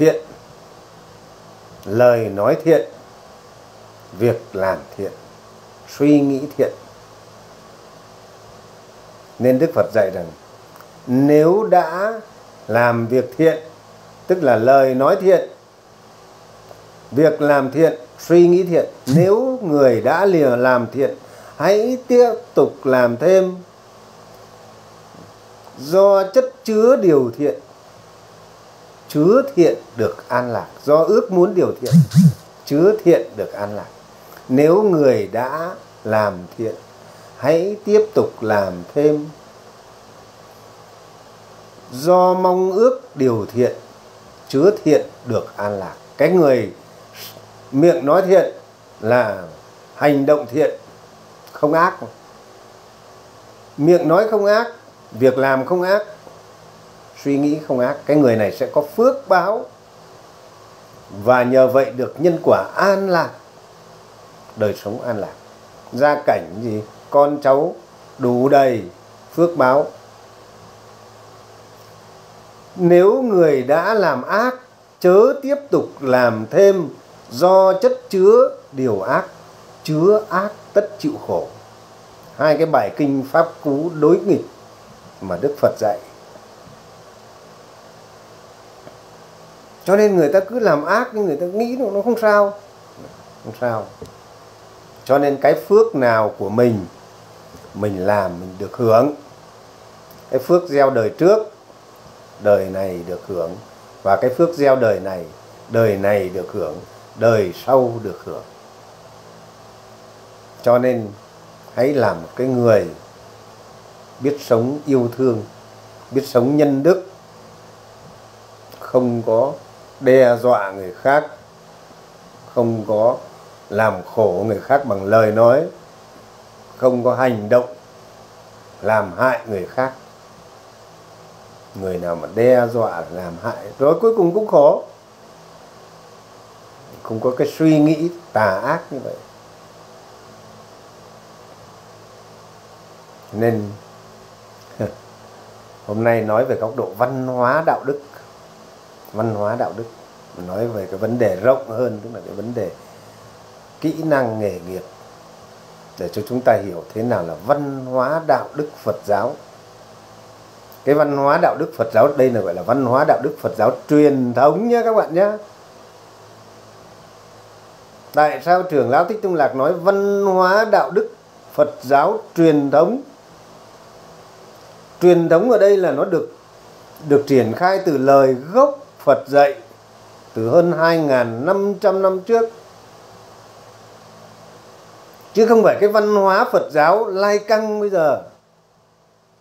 thiện lời nói thiện việc làm thiện suy nghĩ thiện. Nên đức phật dạy rằng nếu đã làm việc thiện tức là lời nói thiện việc làm thiện suy nghĩ thiện nếu người đã lìa làm thiện hãy tiếp tục làm thêm. Do chất chứa điều thiện chứa thiện được an lạc. Do ước muốn điều thiện, chứa thiện được an lạc. Nếu người đã làm thiện, hãy tiếp tục làm thêm. Do mong ước điều thiện, chứa thiện được an lạc. Cái người miệng nói thiện là hành động thiện không ác. Miệng nói không ác, việc làm không ác suy nghĩ không ác. Cái người này sẽ có phước báo. Và nhờ vậy được nhân quả an lạc. Đời sống an lạc. Gia cảnh gì? Con cháu đủ đầy phước báo. Nếu người đã làm ác, chớ tiếp tục làm thêm do chất chứa điều ác, chứa ác tất chịu khổ. Hai cái bài kinh pháp cú đối nghịch mà đức phật dạy. Cho nên người ta cứ làm ác nhưng người ta nghĩ nó không sao. Không sao. Cho nên cái phước nào của mình mình làm, mình được hưởng. Cái phước gieo đời trước, đời này được hưởng. Và cái phước gieo đời này đời này được hưởng, đời sau được hưởng. Cho nên hãy làm một cái người biết sống yêu thương, biết sống nhân đức, không có đe dọa người khác, không có làm khổ người khác bằng lời nói, không có hành động làm hại người khác. Người nào mà đe dọa, làm hại, rồi cuối cùng cũng khổ. Không có cái suy nghĩ tà ác như vậy. Nên, hôm nay nói về góc độ văn hóa đạo đức văn hóa đạo đức. Nói về cái vấn đề rộng hơn, tức là cái vấn đề kỹ năng nghề nghiệp, để cho chúng ta hiểu thế nào là văn hóa đạo đức Phật giáo. Cái văn hóa đạo đức Phật giáo, đây là gọi là văn hóa đạo đức Phật giáo truyền thống nhé các bạn nhé tại sao trưởng lão thích trung lạc nói văn hóa đạo đức Phật giáo truyền thống? Truyền thống ở đây là nó được được triển khai từ lời gốc Phật dạy từ hơn 2.500 năm trước. Chứ không phải cái văn hóa Phật giáo lai căng bây giờ.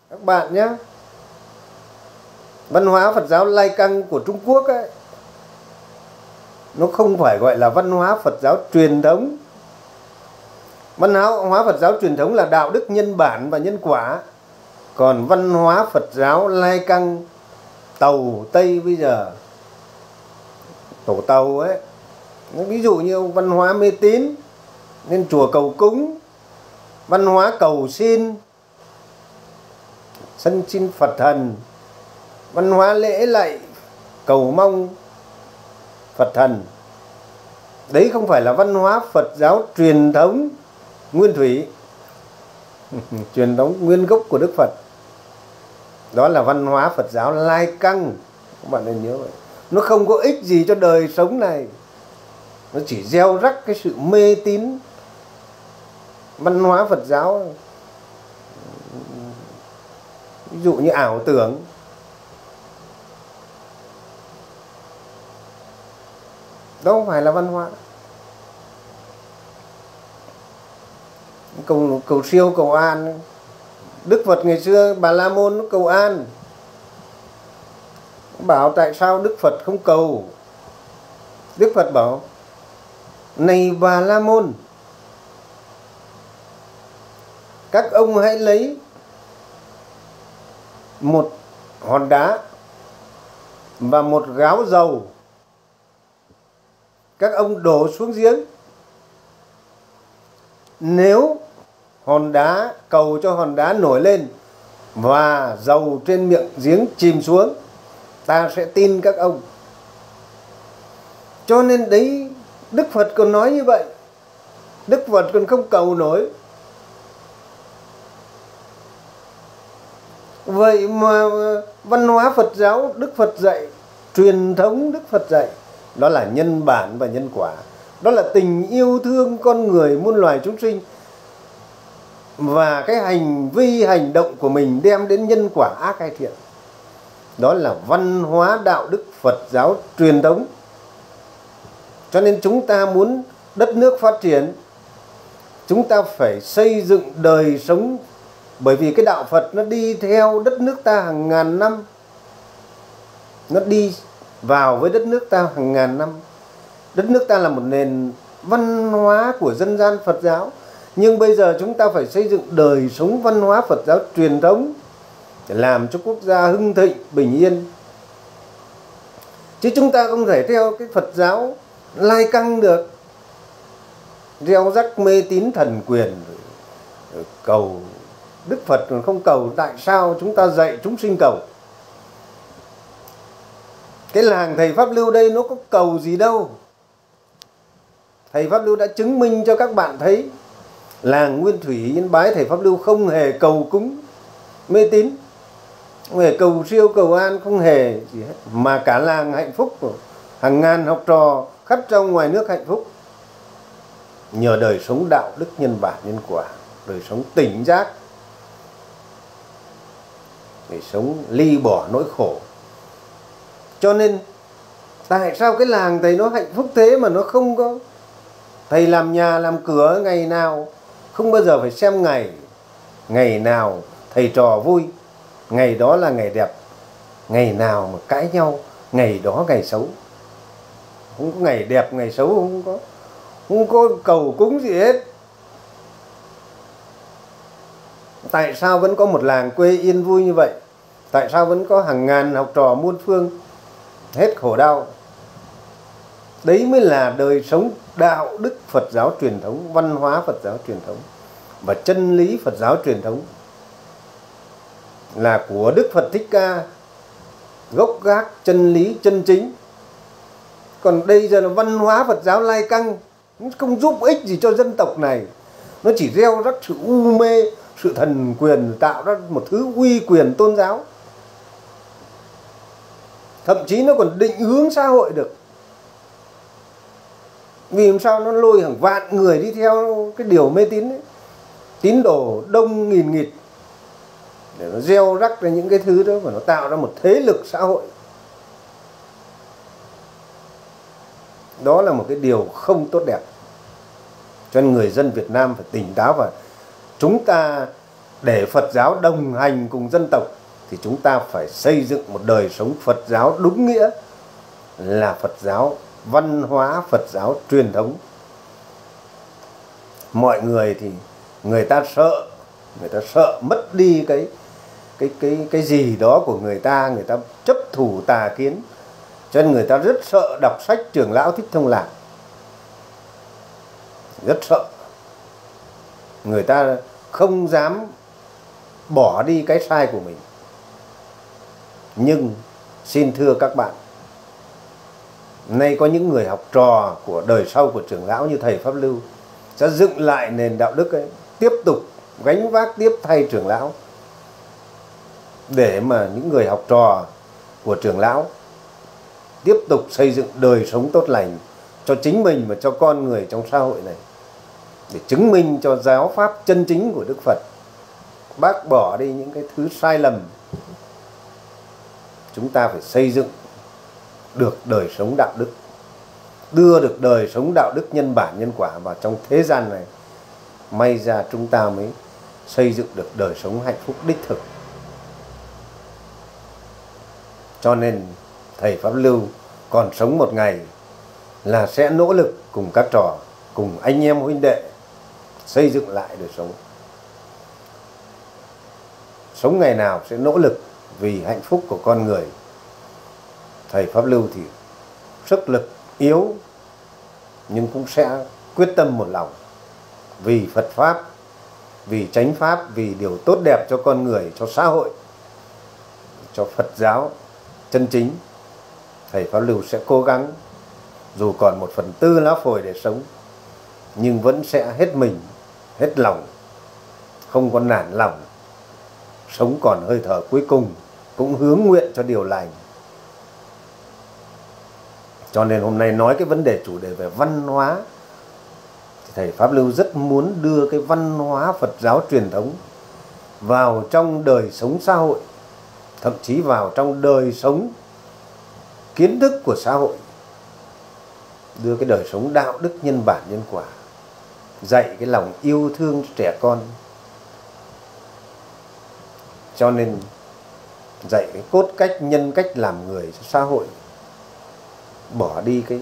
Các bạn nhé. Văn hóa Phật giáo lai căng của Trung Quốc ấy, nó không phải gọi là văn hóa Phật giáo truyền thống. Văn hóa Phật giáo truyền thống là đạo đức nhân bản và nhân quả. Còn văn hóa Phật giáo lai căng, tàu Tây bây giờ tổ tàu ấy. Ví dụ như văn hóa mê tín nên chùa cầu cúng, văn hóa cầu xin, sân xin Phật thần, văn hóa lễ lạy cầu mong Phật thần. Đấy không phải là văn hóa Phật giáo truyền thống nguyên thủy, truyền thống nguyên gốc của Đức Phật. Đó là văn hóa Phật giáo lai căng, các bạn nên nhớ vậy nó không có ích gì cho đời sống này. Nó chỉ gieo rắc cái sự mê tín văn hóa Phật giáo ví dụ như ảo tưởng. Đó không phải là văn hóa. Cầu cầu siêu cầu an. Đức phật ngày xưa, bà la môn, cầu an bảo tại sao đức phật không cầu? Đức phật bảo, này bà la môn, các ông hãy lấy một hòn đá và một gáo dầu, các ông đổ xuống giếng. Nếu hòn đá, cầu cho hòn đá nổi lên và dầu trên miệng giếng chìm xuống ta sẽ tin các ông. Cho nên đấy, đức phật còn nói như vậy. Đức phật còn không cầu nổi. Vậy mà văn hóa phật giáo, đức phật dạy, truyền thống đức phật dạy, đó là nhân bản và nhân quả. Đó là tình yêu thương con người muôn loài chúng sinh. Và cái hành, vi hành động của mình đem đến nhân quả ác hay thiện đó là văn hóa đạo đức phật giáo truyền thống. Cho nên chúng ta muốn đất nước phát triển, chúng ta phải xây dựng đời sống. Bởi vì cái đạo phật nó đi theo đất nước ta hàng ngàn năm. Nó đi vào với đất nước ta hàng ngàn năm. Đất nước ta là một nền văn hóa của dân gian phật giáo. Nhưng bây giờ chúng ta phải xây dựng đời sống văn hóa phật giáo truyền thống để làm cho quốc gia hưng thịnh, bình yên. Chứ chúng ta không thể theo cái phật giáo lai căng được. Gieo rắc mê tín thần quyền cầu đức phật, còn không cầu tại sao chúng ta dạy chúng sinh cầu? Cái làng thầy pháp lưu đây nó có cầu gì đâu? Thầy pháp lưu đã chứng minh cho các bạn thấy làng nguyên thủy yên bái thầy pháp lưu không hề cầu cúng mê tín không hề cầu siêu cầu an không hề gì hết. Mà cả làng hạnh phúc hàng ngàn học trò khắp trong ngoài nước hạnh phúc. Nhờ đời sống đạo đức nhân bản nhân quả, đời sống tỉnh giác, đời sống ly bỏ nỗi khổ. Cho nên, tại sao cái làng thầy nó hạnh phúc thế mà nó không có? Thầy làm nhà, làm cửa ngày nào không bao giờ phải xem ngày. Ngày nào thầy trò vui ngày đó là ngày đẹp, ngày nào mà cãi nhau, ngày đó ngày xấu. Không có ngày đẹp, ngày xấu không có không có cầu cúng gì hết. Tại sao vẫn có một làng quê yên vui như vậy? Tại sao vẫn có hàng ngàn học trò muôn phương? Hết khổ đau. Đấy mới là đời sống đạo đức phật giáo truyền thống, văn hóa phật giáo truyền thống và chân lý phật giáo truyền thống là của đức phật thích ca, gốc gác, chân lý, chân chính. Còn đây giờ là văn hóa phật giáo lai căng, không giúp ích gì cho dân tộc này. Nó chỉ gieo rắc sự u mê, sự thần quyền, tạo ra một thứ uy quyền tôn giáo. Thậm chí nó còn định hướng xã hội được. Vì làm sao nó lôi hàng vạn người đi theo cái điều mê tín ấy. tín đồ đông nghìn nghịt để nó gieo rắc ra những cái thứ đó và nó tạo ra một thế lực xã hội. Đó là một cái điều không tốt đẹp. Cho nên người dân Việt Nam phải tỉnh táo và chúng ta để Phật giáo đồng hành cùng dân tộc thì chúng ta phải xây dựng một đời sống Phật giáo đúng nghĩa là Phật giáo văn hóa, Phật giáo truyền thống. Mọi người thì người ta sợ, người ta sợ mất đi cái cái cái cái gì đó của người ta người ta chấp thủ tà kiến. Cho nên người ta rất sợ đọc sách trưởng lão thích thông lạc. Rất sợ. Người ta không dám bỏ đi cái sai của mình. Nhưng, xin thưa các bạn, nay có những người học trò của đời sau của trưởng lão như thầy pháp lưu sẽ dựng lại nền đạo đức ấy, tiếp tục gánh vác tiếp thay trưởng lão để mà những người học trò của trưởng lão tiếp tục xây dựng đời sống tốt lành cho chính mình và cho con người trong xã hội này, để chứng minh cho giáo pháp chân chính của Đức Phật. Bác bỏ đi những cái thứ sai lầm. Chúng ta phải xây dựng được đời sống đạo đức, đưa được đời sống đạo đức nhân bản, nhân quả vào trong thế gian này. May ra chúng ta mới xây dựng được đời sống hạnh phúc đích thực cho nên thầy pháp lưu còn sống một ngày là sẽ nỗ lực cùng các trò, cùng anh em huynh đệ xây dựng lại đời sống. Sống ngày nào sẽ nỗ lực vì hạnh phúc của con người. Thầy pháp lưu thì sức lực yếu, nhưng cũng sẽ quyết tâm một lòng vì Phật pháp, vì chánh pháp, vì điều tốt đẹp cho con người, cho xã hội, cho Phật giáo chân chính. Thầy pháp lưu sẽ cố gắng, dù còn một phần tư lá phổi để sống, nhưng vẫn sẽ hết mình, hết lòng, không có nản lòng. Sống còn hơi thở cuối cùng cũng hướng nguyện cho điều lành. Cho nên hôm nay nói cái vấn đề chủ đề về văn hóa, thì thầy pháp lưu rất muốn đưa cái văn hóa phật giáo truyền thống vào trong đời sống xã hội thậm chí vào trong đời sống kiến thức của xã hội đưa cái đời sống đạo đức nhân bản nhân quả dạy cái lòng yêu thương cho trẻ con. Cho nên dạy cái cốt cách nhân cách làm người cho xã hội bỏ đi cái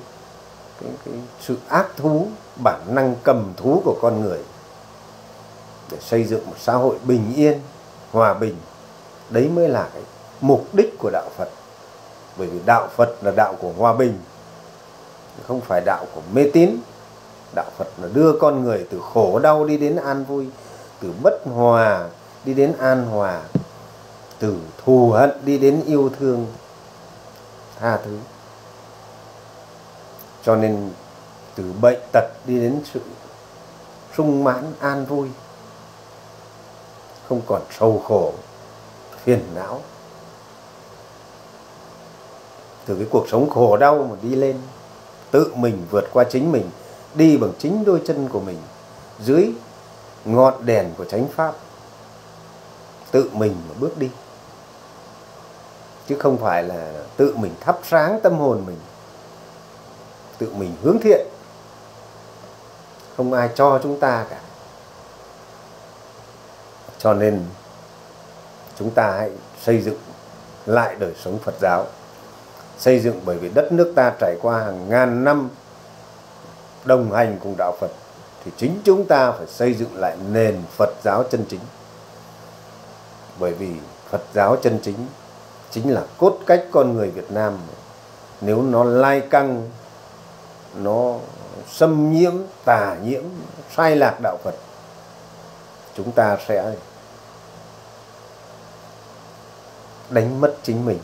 cái, cái sự ác thú bản năng cầm thú của con người để xây dựng một xã hội bình yên hòa bình đấy mới là cái mục đích của đạo Phật. Bởi vì đạo Phật là đạo của hòa bình, không phải đạo của mê tín. Đạo Phật là đưa con người từ khổ đau đi đến an vui, từ bất hòa đi đến an hòa, từ thù hận đi đến yêu thương, tha thứ. Cho nên từ bệnh tật đi đến sự sung mãn an vui, không còn sầu khổ phiền não. Từ cái cuộc sống khổ đau mà đi lên, tự mình vượt qua chính mình, đi bằng chính đôi chân của mình, dưới ngọn đèn của chánh pháp, tự mình mà bước đi. Chứ không phải là tự mình thắp sáng tâm hồn mình, tự mình hướng thiện. Không ai cho chúng ta cả. Cho nên chúng ta hãy xây dựng lại đời sống Phật giáo. Xây dựng bởi vì đất nước ta trải qua hàng ngàn năm đồng hành cùng đạo Phật, thì chính chúng ta phải xây dựng lại nền Phật giáo chân chính. Bởi vì Phật giáo chân chính chính là cốt cách con người Việt Nam. Nếu nó lai căng, nó xâm nhiễm, tà nhiễm, sai lạc đạo Phật, chúng ta sẽ đánh mất chính mình.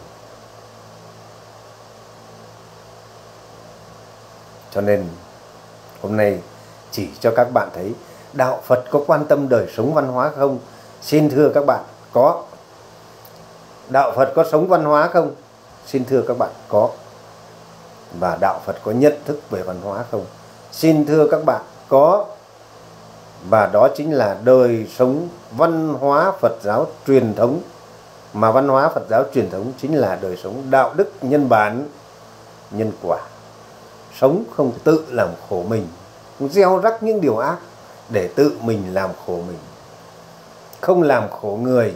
Cho nên, hôm nay chỉ cho các bạn thấy đạo Phật có quan tâm đời sống văn hóa không? Xin thưa các bạn, có. Đạo Phật có sống văn hóa không? Xin thưa các bạn, có. Và đạo Phật có nhận thức về văn hóa không? Xin thưa các bạn, có. Và đó chính là đời sống văn hóa Phật giáo truyền thống mà văn hóa Phật giáo truyền thống chính là đời sống đạo đức, nhân bản, nhân quả. Sống không tự làm khổ mình không gieo rắc những điều ác để tự mình làm khổ mình. Không làm khổ người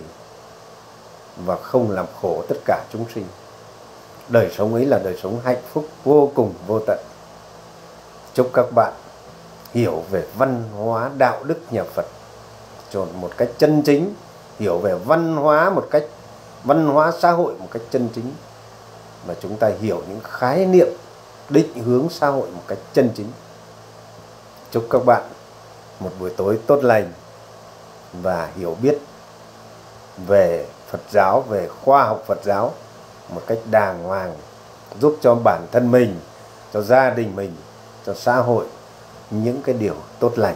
và không làm khổ tất cả chúng sinh. Đời sống ấy là đời sống hạnh phúc vô cùng, vô tận. Chúc các bạn hiểu về văn hóa đạo đức nhà Phật, chọn một cách chân chính, hiểu về văn hóa một cách văn hóa xã hội một cách chân chính và chúng ta hiểu những khái niệm định hướng xã hội một cách chân chính. Chúc các bạn một buổi tối tốt lành và hiểu biết về Phật giáo, về khoa học Phật giáo một cách đàng hoàng, giúp cho bản thân mình, cho gia đình mình, cho xã hội những cái điều tốt lành.